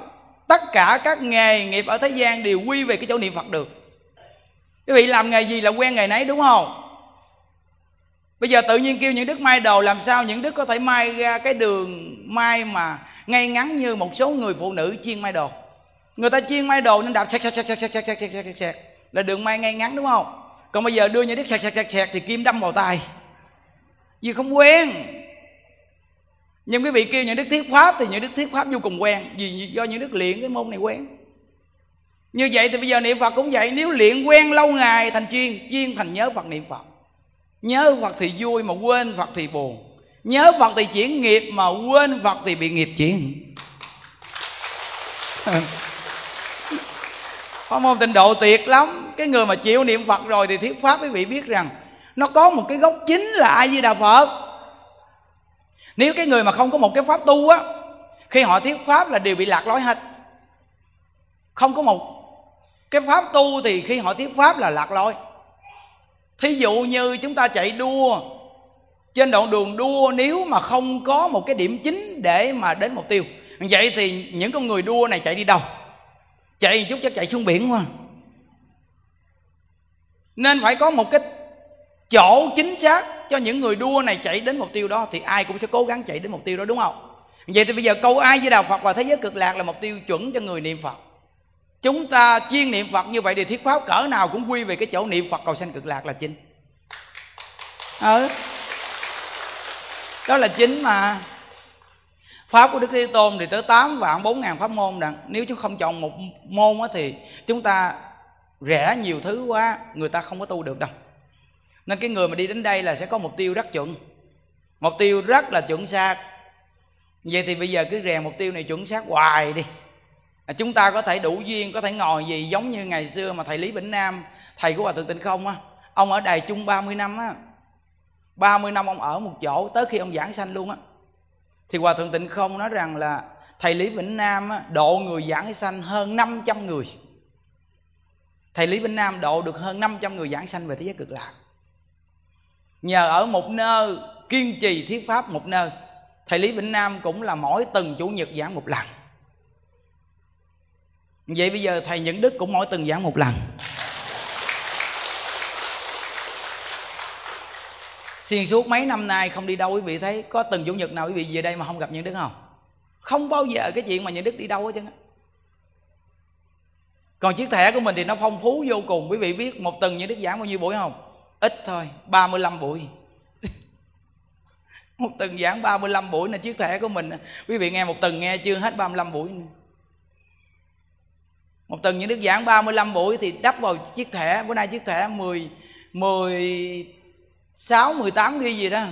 tất cả các nghề nghiệp ở thế gian đều quy về cái chỗ niệm phật được. Quý vị làm nghề gì là quen nghề nấy, đúng không? Bây giờ tự nhiên kêu những đức may đồ, làm sao những đức có thể may ra cái đường may mà ngay ngắn như một số người phụ nữ chiên may đồ? Người ta chiên may đồ nên đạp sẹt sẹt sẹt sẹt sẹt sẹt sẹt sẹt sẹt sẹt là đường may ngay ngắn, đúng không? Còn bây giờ đưa những đứt sẹt sẹt sẹt sẹt thì kim đâm vào tay. Vì không quen. Nhưng quý vị kêu những đức thiết pháp thì những đức thiết pháp vô cùng quen. Vì do những đức luyện cái môn này quen. Như vậy thì bây giờ niệm phật cũng vậy. Nếu luyện quen lâu ngày thành chuyên chuyên thành nhớ phật niệm phật. Nhớ phật thì vui mà quên phật thì buồn. Nhớ phật thì chuyển nghiệp mà quên phật thì bị nghiệp chuyển. [LAUGHS] Pháp môn tịnh độ tuyệt lắm. Cái người mà chịu niệm phật rồi thì thuyết pháp quý vị biết rằng nó có một cái gốc chính là ai di đà phật. Nếu cái người mà không có một cái pháp tu á, khi họ thuyết pháp là đều bị lạc lối hết. Không có một cái pháp tu thì khi họ thuyết pháp là lạc lối. Thí dụ như chúng ta chạy đua, trên đoạn đường đua nếu mà không có một cái điểm chính để mà đến mục tiêu. Vậy thì những con người đua này chạy đi đâu? Chạy chút chắc chạy xuống biển quá. Nên phải có một cái chỗ chính xác cho những người đua này chạy đến mục tiêu đó, thì ai cũng sẽ cố gắng chạy đến mục tiêu đó, đúng không? Vậy thì bây giờ câu ai với đạo phật và thế giới cực lạc là mục tiêu chuẩn cho người niệm phật. Chúng ta chuyên niệm phật như vậy thì thuyết pháp cỡ nào cũng quy về cái chỗ niệm phật cầu sanh cực lạc là chính. Ừ. Đó là chính mà pháp của đức thế tôn thì tới 8 vạn 4 ngàn pháp môn đặng nếu chúng không chọn một môn á thì chúng ta rẻ nhiều thứ quá người ta không có tu được đâu. Nên cái người mà đi đến đây là sẽ có mục tiêu rất chuẩn. Mục tiêu rất là chuẩn xác. Vậy thì bây giờ cứ rèn mục tiêu này chuẩn xác hoài đi. À, chúng ta có thể đủ duyên có thể ngồi gì giống như ngày xưa mà thầy lý vĩnh nam thầy của hòa thượng tịnh không á. Ông ở đài chung 30 năm á. 30 năm ông ở một chỗ tới khi ông giảng sanh luôn á thì hòa thượng tịnh không nói rằng là thầy lý vĩnh nam độ người giảng sanh hơn 500 người. Thầy lý vĩnh nam độ được hơn 500 người giảng sanh về thế giới cực lạc. Nhờ ở một nơi, kiên trì thuyết pháp một nơi, thầy lý vĩnh nam cũng là mỗi tuần chủ nhật giảng một lần. Vậy bây giờ thầy những đức cũng mỗi tuần giảng một lần. Xuyên suốt mấy năm nay không đi đâu, quý vị thấy có từng chủ nhật nào quý vị về đây mà không gặp những đức không? Không bao giờ cái chuyện mà những đức đi đâu hết trơn còn chiếc thẻ của mình thì nó phong phú vô cùng. Quý vị biết một tuần những đức giảng bao nhiêu buổi không? Ít thôi 35 buổi. [LAUGHS] Một tuần giảng 35 buổi là chiếc thẻ của mình quý vị nghe một tuần nghe chưa hết 35 buổi nữa. một tuần những đức giảng 35 buổi thì đắp vào chiếc thẻ. Bữa nay chiếc thẻ 10 10 6 18 ghi gì đó.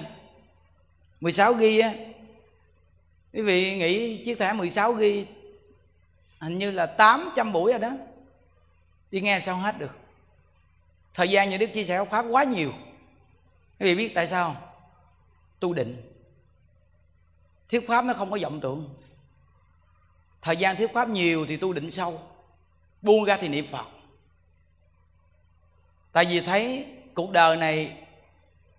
16 ghi á. Quý vị nghĩ chiếc thẻ 16 ghi hình như là 800 buổi rồi đó. Đi nghe sao hết được. Thời gian như đức chia sẻ pháp quá nhiều. Quý vị biết tại sao không? Tu định. Thuyết pháp nó không có vọng tưởng. Thời gian thuyết pháp nhiều thì tu định sâu. Buông ra thì niệm phật. Tại vì thấy cuộc đời này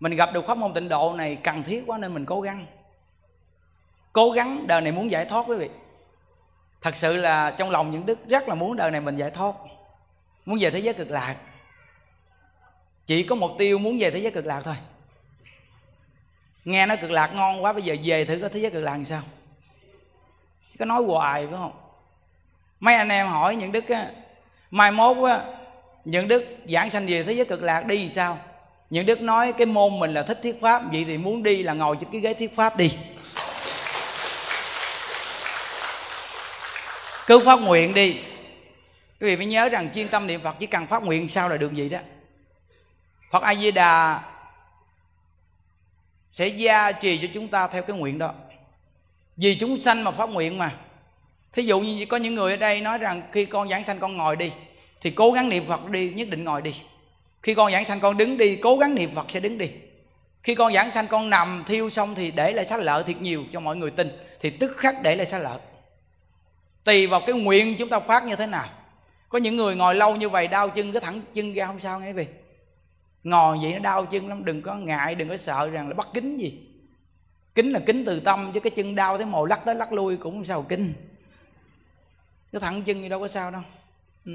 mình gặp được pháp môn tịnh độ này cần thiết quá nên mình cố gắng. Cố gắng đời này muốn giải thoát quý vị. Thật sự là trong lòng những đức rất là muốn đời này mình giải thoát. Muốn về thế giới cực lạc. Chỉ có mục tiêu muốn về thế giới cực lạc thôi. Nghe nói cực lạc ngon quá, bây giờ về thử có thế giới cực lạc làm sao. Có nói hoài, phải không? Mấy anh em hỏi những đức á, mai mốt á, những đức giảng sanh về thế giới cực lạc đi làm sao? Những đức nói cái môn mình là thích thuyết pháp, vậy thì muốn đi là ngồi trên cái ghế thuyết pháp đi. Cứ phát nguyện đi. Quý vị phải nhớ rằng chuyên tâm niệm phật chỉ cần phát nguyện sao là được vậy đó. Phật a di đà sẽ gia trì cho chúng ta theo cái nguyện đó. Vì chúng sanh mà phát nguyện mà. Thí dụ như có những người ở đây nói rằng khi con giảng sanh con ngồi đi, thì cố gắng niệm phật đi, nhất định ngồi đi khi con giảng sanh, con đứng đi, cố gắng niệm phật sẽ đứng đi. Khi con giảng sanh, con nằm thiêu xong thì để lại xá lợ thiệt nhiều cho mọi người tin. Thì tức khắc để lại xá lợ tùy vào cái nguyện chúng ta phát như thế nào. Có những người ngồi lâu như vậy, đau chân cái thẳng chân ra, không sao nghe vì ngồi vậy nó đau chân lắm, đừng có ngại, đừng có sợ rằng là bắt kính gì. Kính là kính từ tâm, chứ cái chân đau tới mồ lắc tới lắc lui cũng không sao kinh cái thẳng chân thì đâu có sao đâu. Ừ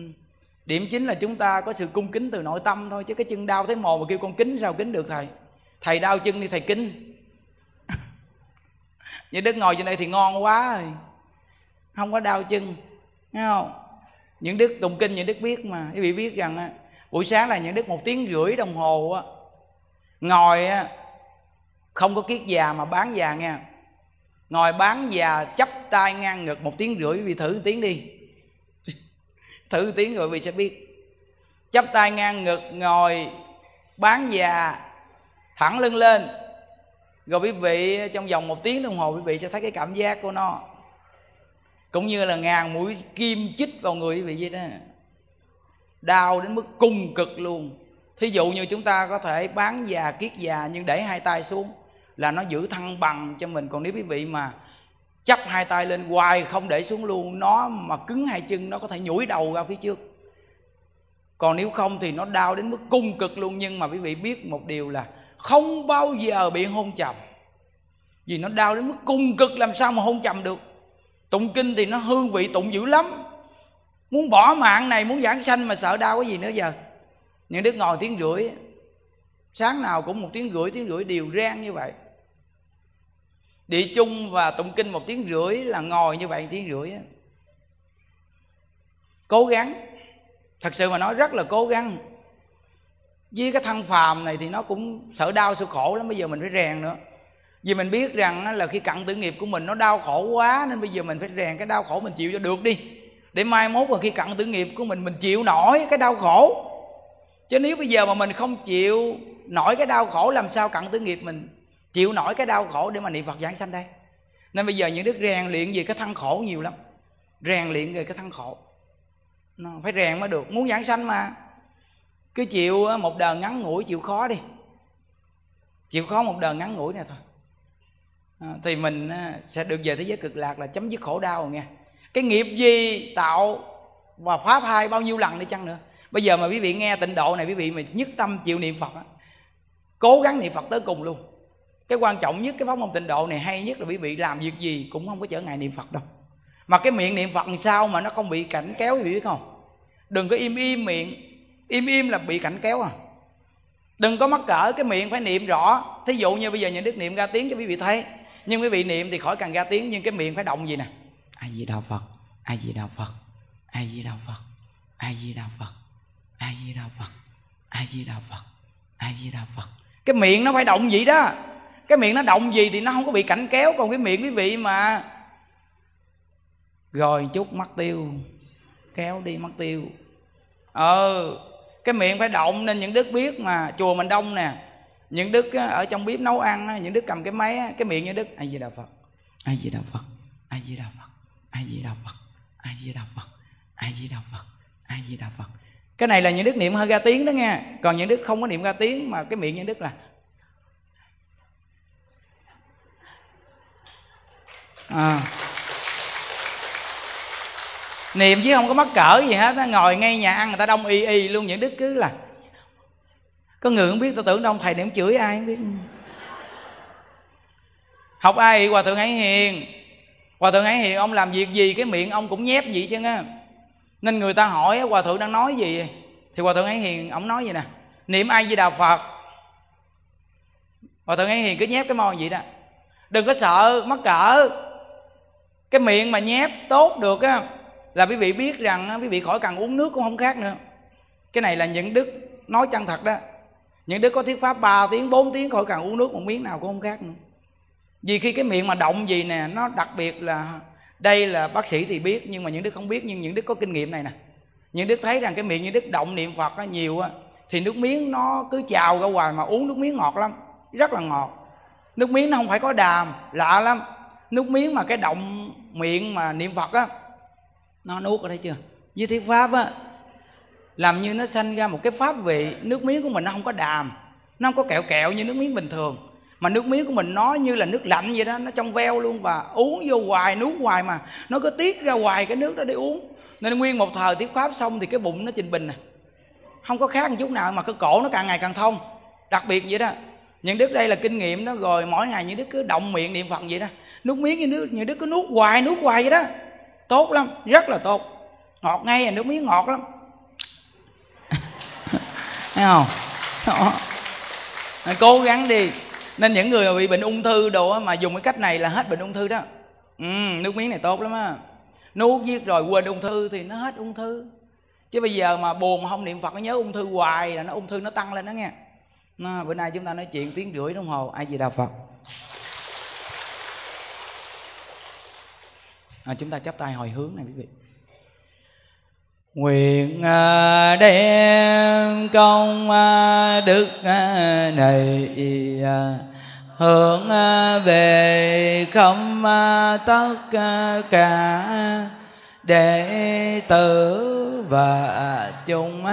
điểm chính là chúng ta có sự cung kính từ nội tâm thôi, chứ cái chân đau thấy mồ mà kêu con kính sao kính được, thầy? Thầy đau chân đi thầy kính. [LAUGHS] Như đức ngồi trên đây thì ngon quá rồi. Không có đau chân nghe không? Những đức tụng kinh, những đức biết mà. Quý vị biết rằng buổi sáng là những đức một tiếng rưỡi đồng hồ á, ngồi không có kiết già mà bán già nghe. Ngồi bán già chấp tay ngang ngực một tiếng rưỡi vì thử tiếng đi thử tiếng rồi vì sẽ biết. Chắp tay ngang ngực ngồi, bán già, thẳng lưng lên. Rồi quý vị, trong vòng một tiếng đồng hồ, quý vị sẽ thấy cái cảm giác của nó. Cũng như là ngàn mũi kim chích vào người quý vị vậy đó. Đau đến mức cung cực luôn. Thí dụ như chúng ta có thể bán già, kiết già, nhưng để hai tay xuống, là nó giữ thăng bằng cho mình. Còn nếu quý vị mà chắp hai tay lên, hoài không để xuống luôn. Nó mà cứng hai chân, nó có thể nhủi đầu ra phía trước. Còn nếu không thì nó đau đến mức cung cực luôn. Nhưng mà quý vị biết một điều là không bao giờ bị hôn trầm vì nó đau đến mức cung cực, làm sao mà hôn trầm được? Tụng kinh thì nó hương vị tụng dữ lắm. Muốn bỏ mạng này, muốn giảng sanh mà sợ đau cái gì nữa giờ? Những đứa ngồi tiếng rưỡi, sáng nào cũng một tiếng rưỡi tiếng rưỡi đều rang như vậy địa chung và tụng kinh một tiếng rưỡi là ngồi như vậy một tiếng rưỡi cố gắng. Thật sự mà nói rất là cố gắng. Với cái thân phàm này thì nó cũng sợ đau sợ khổ lắm, bây giờ mình phải rèn nữa. Vì mình biết rằng là khi cặn tử nghiệp của mình nó đau khổ quá, nên bây giờ mình phải rèn cái đau khổ mình chịu cho được đi. Để mai mốt là khi cặn tử nghiệp của mình mình chịu nổi cái đau khổ. Chứ nếu bây giờ mà mình không chịu nổi cái đau khổ, làm sao cặn tử nghiệp mình chịu nổi cái đau khổ để mà niệm phật giảng sanh đây. Nên bây giờ những đức rèn luyện về cái thân khổ nhiều lắm. Rèn luyện về cái thân khổ. Nó phải rèn mới được. Muốn giảng sanh mà. Cứ chịu một đời ngắn ngủi chịu khó đi. Chịu khó một đời ngắn ngủi này thôi. À, thì mình sẽ được về thế giới cực lạc là chấm dứt khổ đau rồi nghe. Cái nghiệp gì tạo và phá thai bao nhiêu lần đi chăng nữa. Bây giờ mà quý vị nghe tịnh độ này quý vị mà nhất tâm chịu niệm phật cố gắng niệm phật tới cùng luôn cái quan trọng nhất, cái pháp môn tịnh độ này hay nhất là quý vị làm việc gì cũng không có trở ngại niệm phật đâu. Mà cái miệng niệm phật làm sao mà nó không bị cảnh kéo, quý vị biết không? Đừng có im im miệng. Im im là bị cảnh kéo à. Đừng có mắc cỡ, cái miệng phải niệm rõ. Thí dụ như bây giờ nhà đức niệm ra tiếng cho quý vị thấy. Nhưng quý vị niệm thì khỏi cần ra tiếng, nhưng cái miệng phải động gì nè? Ai gì đạo phật ai gì đạo phật ai gì đạo phật ai gì đạo phật ai gì đạo phật ai gì đạo phật ai gì đạo phật. Cái miệng nó phải động gì đó cái miệng nó động gì thì nó không có bị cảnh kéo, còn cái miệng quý vị mà. Rồi chút mất tiêu. Kéo đi mất tiêu. Ờ cái miệng phải động nên những đức biết mà. Chùa mình đông nè. Những đức ở trong bếp nấu ăn những đức cầm cái máy cái miệng như đức ai gì đà phật. Ai gì đà phật ai gì đà phật ai gì đà phật ai gì đà phật ai gì đà phật ai gì đà phật. Cái này là những đức niệm hơi ra tiếng đó nghe. Còn những đức không có niệm ra tiếng mà cái miệng những đức là à. niệm chứ không có mắc cỡ gì hết ngồi ngay nhà ăn người ta đông y y luôn, những đức cứ là có người không biết tôi tưởng đông thầy niệm chửi ai không biết. Học ai hòa thượng ấy hiền. Hòa thượng ấy hiền, ông làm việc gì cái miệng ông cũng nhép vậy chứ á. Nên người ta hỏi hòa thượng đang nói gì thì hòa thượng ấy hiền, ông nói gì nè, niệm ai di đà phật? Hòa thượng ấy hiền cứ nhép cái môi vậy đó. Đừng có sợ, mắc cỡ cái miệng mà nhép tốt được á là quý vị biết rằng quý vị khỏi cần uống nước cũng không khác nữa. Cái này là những đức nói chân thật đó. Những đức có thuyết pháp 3 tiếng 4 tiếng khỏi cần uống nước một miếng nào cũng không khác nữa. Vì khi cái miệng mà động gì nè nó đặc biệt là đây là bác sĩ thì biết nhưng mà những đức không biết nhưng những đức có kinh nghiệm này nè. Những đức thấy rằng cái miệng những đức động niệm phật á, nhiều á thì nước miếng nó cứ trào ra ngoài mà uống nước miếng ngọt lắm rất là ngọt. Nước miếng nó không phải có đàm lạ lắm nước miếng mà cái động miệng mà niệm phật á, nó nuốt ở đây chưa? Với thuyết pháp á, làm như nó sanh ra một cái pháp vị, nước miếng của mình nó không có đàm, nó không có kẹo kẹo như nước miếng bình thường. Mà nước miếng của mình nó như là nước lạnh vậy đó, nó trong veo luôn và uống vô hoài, nuốt hoài mà nó cứ tiết ra hoài cái nước đó để uống. Nên nguyên một thời tiếp pháp xong thì cái bụng nó trình bình nè. Không có khác một chút nào mà cái cổ nó càng ngày càng thông. Đặc biệt vậy đó, những đức đây là kinh nghiệm đó, rồi mỗi ngày những đức cứ động miệng niệm phật vậy đó nước miếng như nước như đứa cứ nuốt hoài nuốt hoài vậy đó. Tốt lắm rất là tốt. Ngọt ngay à nước miếng ngọt lắm. [LAUGHS] Thấy không? Đó. cố gắng đi. Nên những người mà bị bệnh ung thư đồ mà dùng cái cách này là hết bệnh ung thư đó. Ừ, nước miếng này tốt lắm á. Nuốt giết rồi quên ung thư thì nó hết ung thư. Chứ bây giờ mà buồn mà không niệm phật nó nhớ ung thư hoài là nó ung thư nó tăng lên đó nghe. Nó, bữa nay chúng ta nói chuyện tiếng rưỡi đồng hồ ai gì đạo phật. À, chúng ta chắp tay hồi hướng này quý vị. Nguyện à, đem công à, đức à, này hướng về không tất cả đệ tử và chúng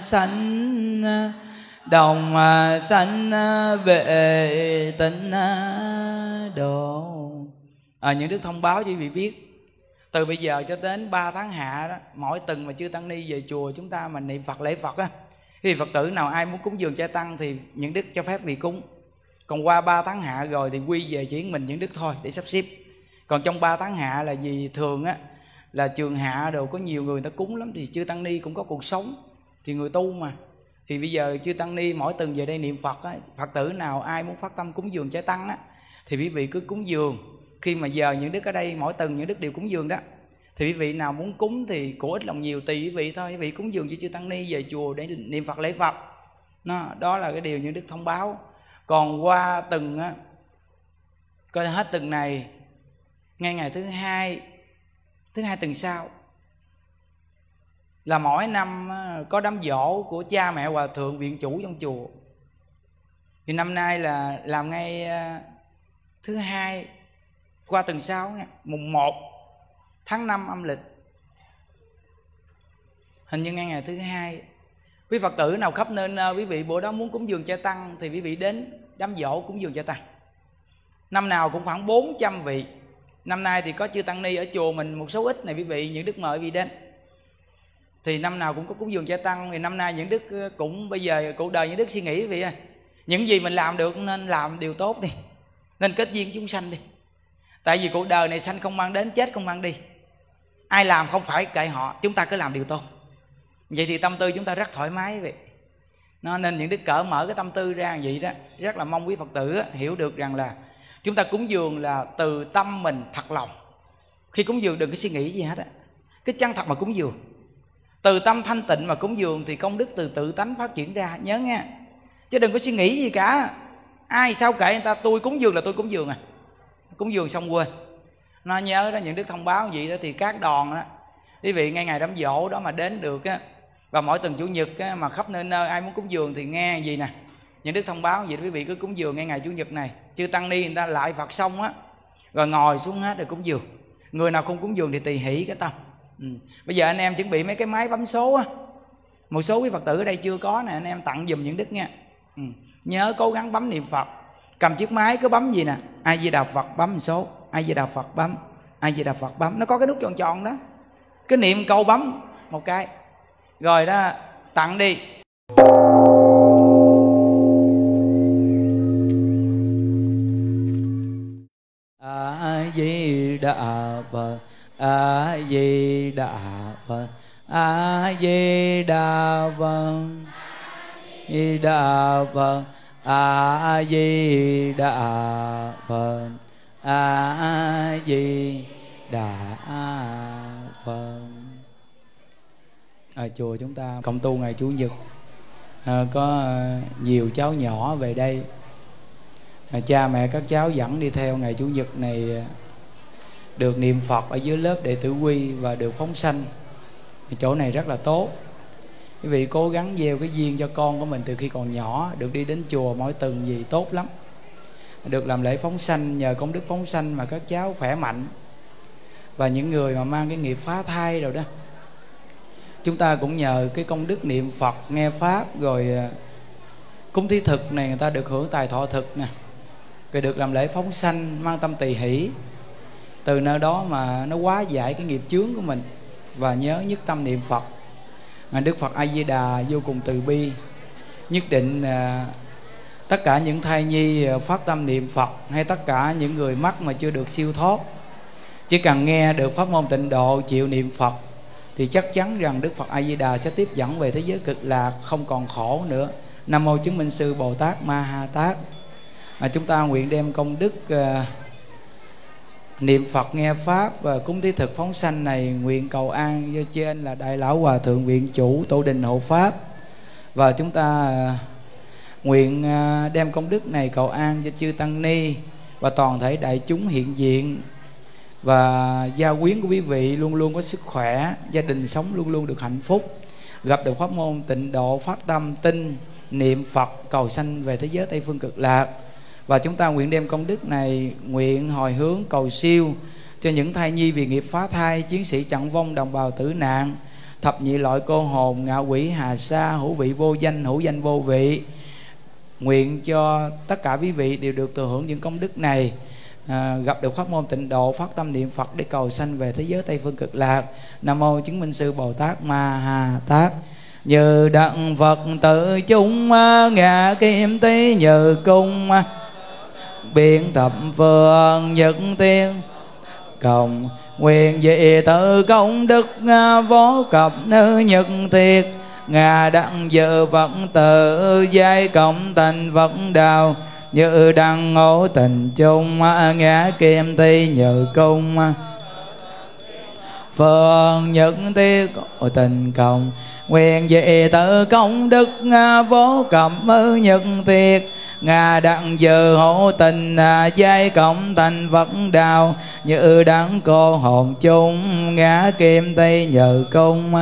sanh đồng sanh về tịnh độ. À, những đức thông báo cho quý vị biết từ bây giờ cho đến 3 tháng hạ đó, mỗi tuần mà chưa tăng ni về chùa chúng ta mà niệm phật lễ phật á, thì phật tử nào ai muốn cúng dường cha tăng thì những đức cho phép vị cúng. Còn qua 3 tháng hạ rồi thì quy về chỉ mình những đức thôi để sắp xếp. Còn trong 3 tháng hạ là gì thường á, là trường hạ đều có nhiều người ta cúng lắm thì chưa tăng ni cũng có cuộc sống, thì người tu mà. Thì bây giờ chưa tăng ni mỗi tuần về đây niệm phật á, phật tử nào ai muốn phát tâm cúng dường trái tăng á, thì quý vị cứ cúng dường khi mà giờ những đức ở đây, mỗi tuần những đức đều cúng dường đó. Thì quý vị nào muốn cúng thì của ít lòng nhiều tùy quý vị thôi. Quý vị cúng dường cho chư tăng ni về chùa để niệm phật, lễ phật. Nó, đó là cái điều những đức thông báo. Còn qua từng á coi hết từng này, ngay ngày thứ hai thứ hai tuần sau, là mỗi năm có đám dỗ của cha mẹ hòa thượng viện chủ trong chùa. Thì năm nay là làm ngay thứ hai qua tuần sau nha mùng 1 tháng 5 âm lịch. Hình như ngay ngày thứ hai, quý phật tử nào khắp nên quý vị bữa đó muốn cúng dường cha tăng thì quý vị đến đám dỗ cúng dường cha tăng. Năm nào cũng khoảng 400 vị. Năm nay thì có chư tăng ni ở chùa mình, một số ít này quý vị, những đức mời quý vị đến. Thì năm nào cũng có cúng dường cha tăng, thì năm nay những đức cũng bây giờ cuộc đời những đức suy nghĩ quý vị ơi. Những gì mình làm được nên làm điều tốt đi, nên kết duyên chúng sanh đi tại vì cuộc đời này sanh không mang đến, chết không mang đi. Ai làm không phải kệ họ, chúng ta cứ làm điều tốt. Vậy thì tâm tư chúng ta rất thoải mái vậy. Nó nên những đức cỡ mở cái tâm tư ra vậy đó. Rất là mong quý phật tử hiểu được rằng là chúng ta cúng dường là từ tâm mình thật lòng. Khi cúng dường đừng có suy nghĩ gì hết á. Cái chân thật mà cúng dường. Từ tâm thanh tịnh mà cúng dường thì công đức từ tự tánh phát triển ra, nhớ nghe. Chứ đừng có suy nghĩ gì cả. Ai sao kệ người ta, tôi cúng dường là tôi cúng dường à cúng dường xong quên nó nhớ đó những đức thông báo gì đó thì các đòn đó quý vị ngay ngày đám dỗ đó mà đến được á và mỗi tuần chủ nhật á, mà khắp nơi nơi ai muốn cúng dường thì nghe gì nè. Những đức thông báo gì đó quý vị cứ cúng dường ngay ngày chủ nhật này. Chưa tăng ni người ta lại phật xong á rồi ngồi xuống hết rồi cúng dường. Người nào không cúng dường thì tùy hỷ cái tâm. Ừ. bây giờ anh em chuẩn bị mấy cái máy bấm số á. Một số quý phật tử ở đây chưa có nè anh em tặng dùm những đức nha ừ. nhớ cố gắng bấm niệm phật cầm chiếc máy, cứ bấm gì nè? Ai di đà phật bấm số. Ai di đà phật bấm. Ai di đà phật bấm. Nó có cái nút tròn tròn đó. Cái niệm câu bấm một cái. Rồi đó, tặng đi. A di đà phật a di đà phật a di đà phật di đà phật a di đà phật a di đà phật ở à, chùa chúng ta công tu ngày chủ nhật à, có à, nhiều cháu nhỏ về đây. À, cha mẹ các cháu dẫn đi theo ngày chủ nhật này à, được niệm phật ở dưới lớp đệ tử quy và được phóng sanh. Chỗ này rất là tốt quý vị cố gắng gieo cái duyên cho con của mình từ khi còn nhỏ, được đi đến chùa mỗi tuần gì tốt lắm. Được làm lễ phóng sanh, nhờ công đức phóng sanh mà các cháu khỏe mạnh. Và những người mà mang cái nghiệp phá thai rồi đó, chúng ta cũng nhờ cái công đức niệm phật, nghe pháp, rồi à, cúng thi thực này, người ta được hưởng tài thọ thực nè. Rồi được làm lễ phóng sanh, mang tâm tỳ hỷ. Từ nơi đó mà nó quá giải cái nghiệp chướng của mình, và nhớ nhất tâm niệm phật đức phật a di đà vô cùng từ bi nhất định à, tất cả những thai nhi à, phát tâm niệm phật hay tất cả những người mắc mà chưa được siêu thoát chỉ cần nghe được pháp môn tịnh độ chịu niệm phật thì chắc chắn rằng đức phật a di đà sẽ tiếp dẫn về thế giới cực lạc không còn khổ nữa. Nam mô chứng minh sư bồ tát ma ha tát. À, chúng ta nguyện đem công đức à, niệm phật nghe pháp và cúng thí thực phóng sanh này nguyện cầu an do trên là đại lão hòa thượng viện chủ tổ đình hộ pháp. Và chúng ta à, nguyện à, đem công đức này cầu an cho chư tăng ni và toàn thể đại chúng hiện diện. Và gia quyến của quý vị luôn luôn có sức khỏe, gia đình sống luôn luôn được hạnh phúc. Gặp được pháp môn tịnh độ phát tâm tin niệm phật cầu sanh về thế giới tây phương cực lạc và chúng ta nguyện đem công đức này nguyện hồi hướng cầu siêu cho những thai nhi vì nghiệp phá thai chiến sĩ chặn vong đồng bào tử nạn thập nhị loại cô hồn ngạ quỷ hà sa hữu vị vô danh hữu danh vô vị. Nguyện cho tất cả quý vị đều được thừa hưởng những công đức này à, gặp được pháp môn tịnh độ phát tâm niệm phật để cầu sanh về thế giới tây phương cực lạc. Nam mô chứng minh sư bồ tát ma hà tát. Như đặng phật tự chúng à, ngạ kim tí như cung à, biện thập phương nhật tiên. Cộng nguyện dị tự công đức à, vô cập nữ nhật thiệt. Ngà đặng dự vận tự giai cộng thành vận đạo như đăng ngộ tình chung à, ngã kim thi nhờ cung à. phương nhật tiết tình cộng nguyện dị tự công đức vô cập nhật thiệt. Nga đặng giờ hữu tình à, giai cộng thành Phật đạo Như đắng cô hồn chung, ngã kim tây nhờ cung.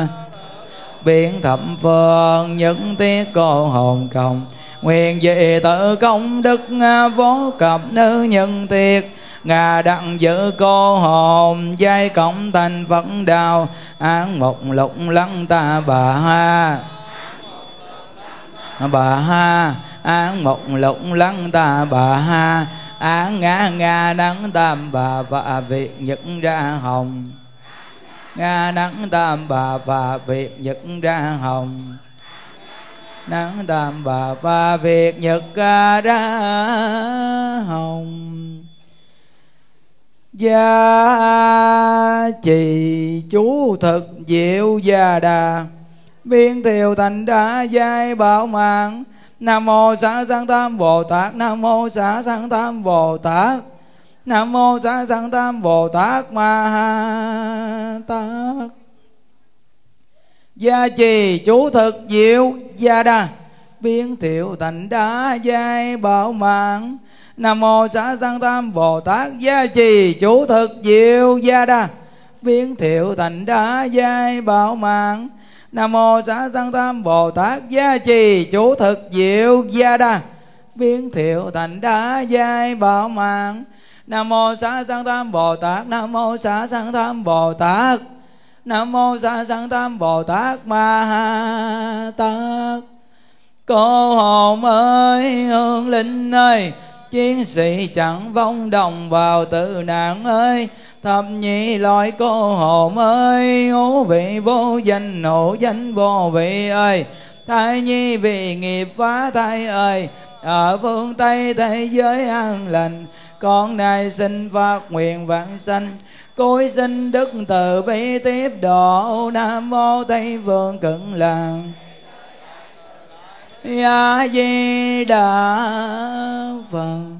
Biến thập phương, những tiết cô hồn cộng Nguyện về tự công đức à, vô cập nữ nhân tiệt. Ngà đặng giữ cô hồn, giai cộng thành Phật đạo Án một lục lăng ta bà ha. Bà ha án mộng lộng lăng ta, bà ha án ngã nga nắng tam, bà và việc nhật ra hồng. Nga nắng tam, bà và việc nhật ra hồng. Nắng tam, bà và việc nhật ra hồng. Gia trì chú thực diệu gia đà biên thiều thành đa giai bảo mạng. Nam mô xã sanh tam bồ tát, nam mô xã sanh tam bồ tát. Nam mô xã sanh tam bồ tát, ma ha tát. Gia trì chú thực diệu, gia đa. Biến thiệu thành đá giai bảo mạng. Nam mô xã sanh tam bồ tát, gia trì chú thực diệu, gia đa. Biến thiệu thành đá giai bảo mạng nam mô xá sanh tam bồ tát gia trì chú thực diệu gia đa. Biến thiệu thành đá giai bảo mạng. Nam mô xá sanh tam bồ tát, nam mô xá sanh tam bồ tát. Nam mô xá sanh tam bồ tát ma ha tát. Cô hồn ơi hương linh ơi, chiến sĩ chẳng vong đồng vào tự nạn ơi thập nhị loại cô hồn ơi hữu vị vô danh hữu danh vô vị ơi. Thai nhi vì nghiệp phá thai ơi, ở phương tây thế giới an lành. Con này xin phát nguyện vãng sanh. Cối xin đức từ bi tiếp độ, nam mô tây phương cận làng a dạ di đà phật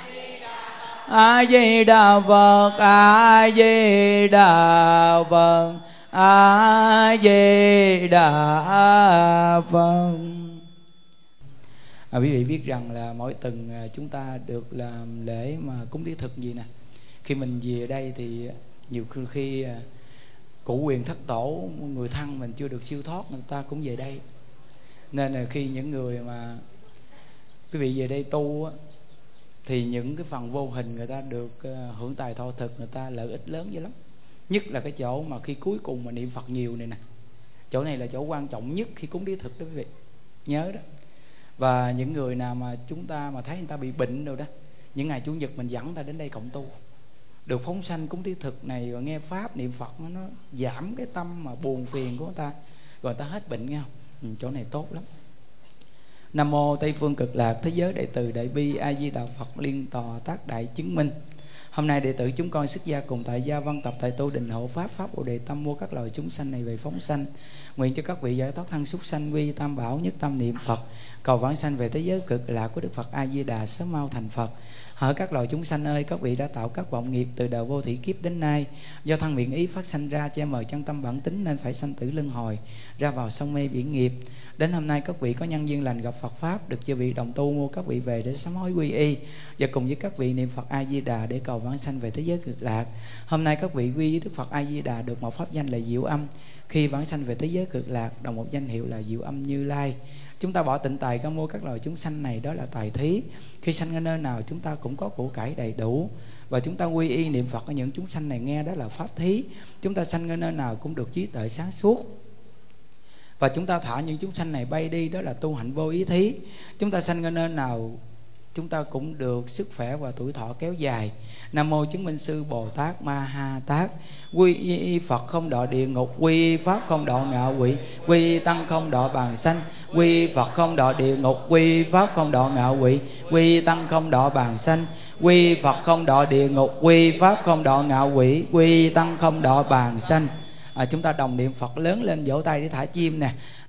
a di đà phật a di đà phật a di đà phật à, quý vị biết rằng là mỗi tuần à, chúng ta được làm lễ mà cúng tế thực gì nè. Khi mình về đây thì nhiều khi, khi à, cụ quyền thất tổ người thân mình chưa được siêu thoát người ta cũng về đây. Nên là khi những người mà quý vị về đây tu á, thì những cái phần vô hình người ta được ờ, hưởng tài thọ thực người ta lợi ích lớn dữ lắm. Nhất là cái chỗ mà khi cuối cùng mà niệm phật nhiều này nè. Chỗ này là chỗ quan trọng nhất khi cúng đi thực đó quý vị. Nhớ đó. Và những người nào mà chúng ta mà thấy người ta bị bệnh rồi đó những ngày chủ nhật mình dẫn ta đến đây cộng tu. Được phóng sanh cúng tế thực này và nghe pháp niệm phật nó, nó giảm cái tâm mà buồn phiền của người ta. Rồi người ta hết bệnh nghe không? Ừ, chỗ này tốt lắm nam mô tây phương cực lạc thế giới đại từ đại bi a di đà phật liên tòa tác đại chứng minh. Hôm nay đệ tử chúng con xuất gia cùng tại gia văn tập tại tu đình hộ pháp pháp bồ đề tâm mua các loài chúng sanh này về phóng sanh. Nguyện cho các vị giải thoát thân súc sanh, quy tam bảo, nhất tâm niệm phật. Cầu vãng sanh về thế giới cực lạc của đức phật a di đà sớm mau thành phật hỡi các loài chúng sanh ơi, các vị đã tạo các vọng nghiệp từ đời vô thủy kiếp đến nay. Do thân miệng ý phát sanh ra che mờ chân tâm bản tính nên phải sanh tử luân hồi, ra vào sông mê biển nghiệp. Đến hôm nay, các vị có nhân duyên lành gặp Phật pháp, được chư vị đồng tu mua các vị về để sám hối quy y và cùng với các vị niệm Phật A Di Đà để cầu vãng sanh về thế giới cực lạc. Hôm nay, các vị quy với Đức Phật A Di Đà được một pháp danh là Diệu Âm. Khi vãng sanh về thế giới cực lạc, đồng một danh hiệu là Diệu Âm Như Lai chúng ta bỏ tịnh tài ca mua các loài chúng sanh này, đó là tài thí. Khi sanh ở nơi nào, chúng ta cũng có của cải đầy đủ. Và chúng ta quy y niệm phật ở những chúng sanh này nghe, đó là pháp thí. Chúng ta sanh ở nơi nào cũng được trí tuệ sáng suốt. Và chúng ta thả những chúng sanh này bay đi, đó là tu hạnh vô ý thí. Chúng ta sanh ở nơi nào chúng ta cũng được sức khỏe và tuổi thọ kéo dài. Nam mô chứng minh sư bồ tát ma ha tát. Quy y phật không đọa địa ngục quy pháp không đọa ngạ quỷ quy tăng không đọa bàn sanh quy phật không đọa địa ngục quy pháp không đọa ngạ quỷ quy tăng không đọa bàn sanh quy phật không đọa địa ngục quy pháp không đọa ngạ quỷ quy tăng không đọa bàn sanh. À, chúng ta đồng niệm phật lớn lên vỗ tay để thả chim nè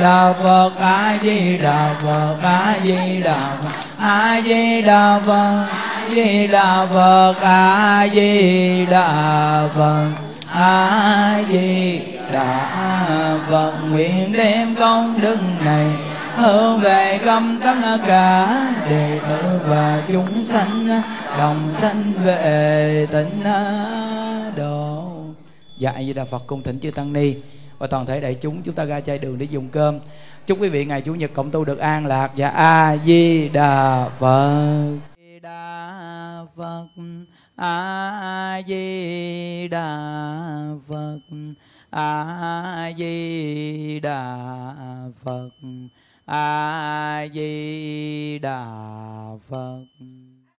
đà phật a di đà phật a di đà phật a di đà phật di đà phật a di đà phật a di đà phật nguyện đem công đức này hướng về công tất cả đệ tử và chúng sanh đồng sanh về tịnh độ dạ di đà phật cung thỉnh chư tăng ni và toàn thể đại chúng chúng ta ra chai đường để dùng cơm. Chúc quý vị ngày chủ nhật cộng tu được an lạc. Dạ, và a di đà phật. Đà phật. A di đà phật. A di đà phật. A di đà phật.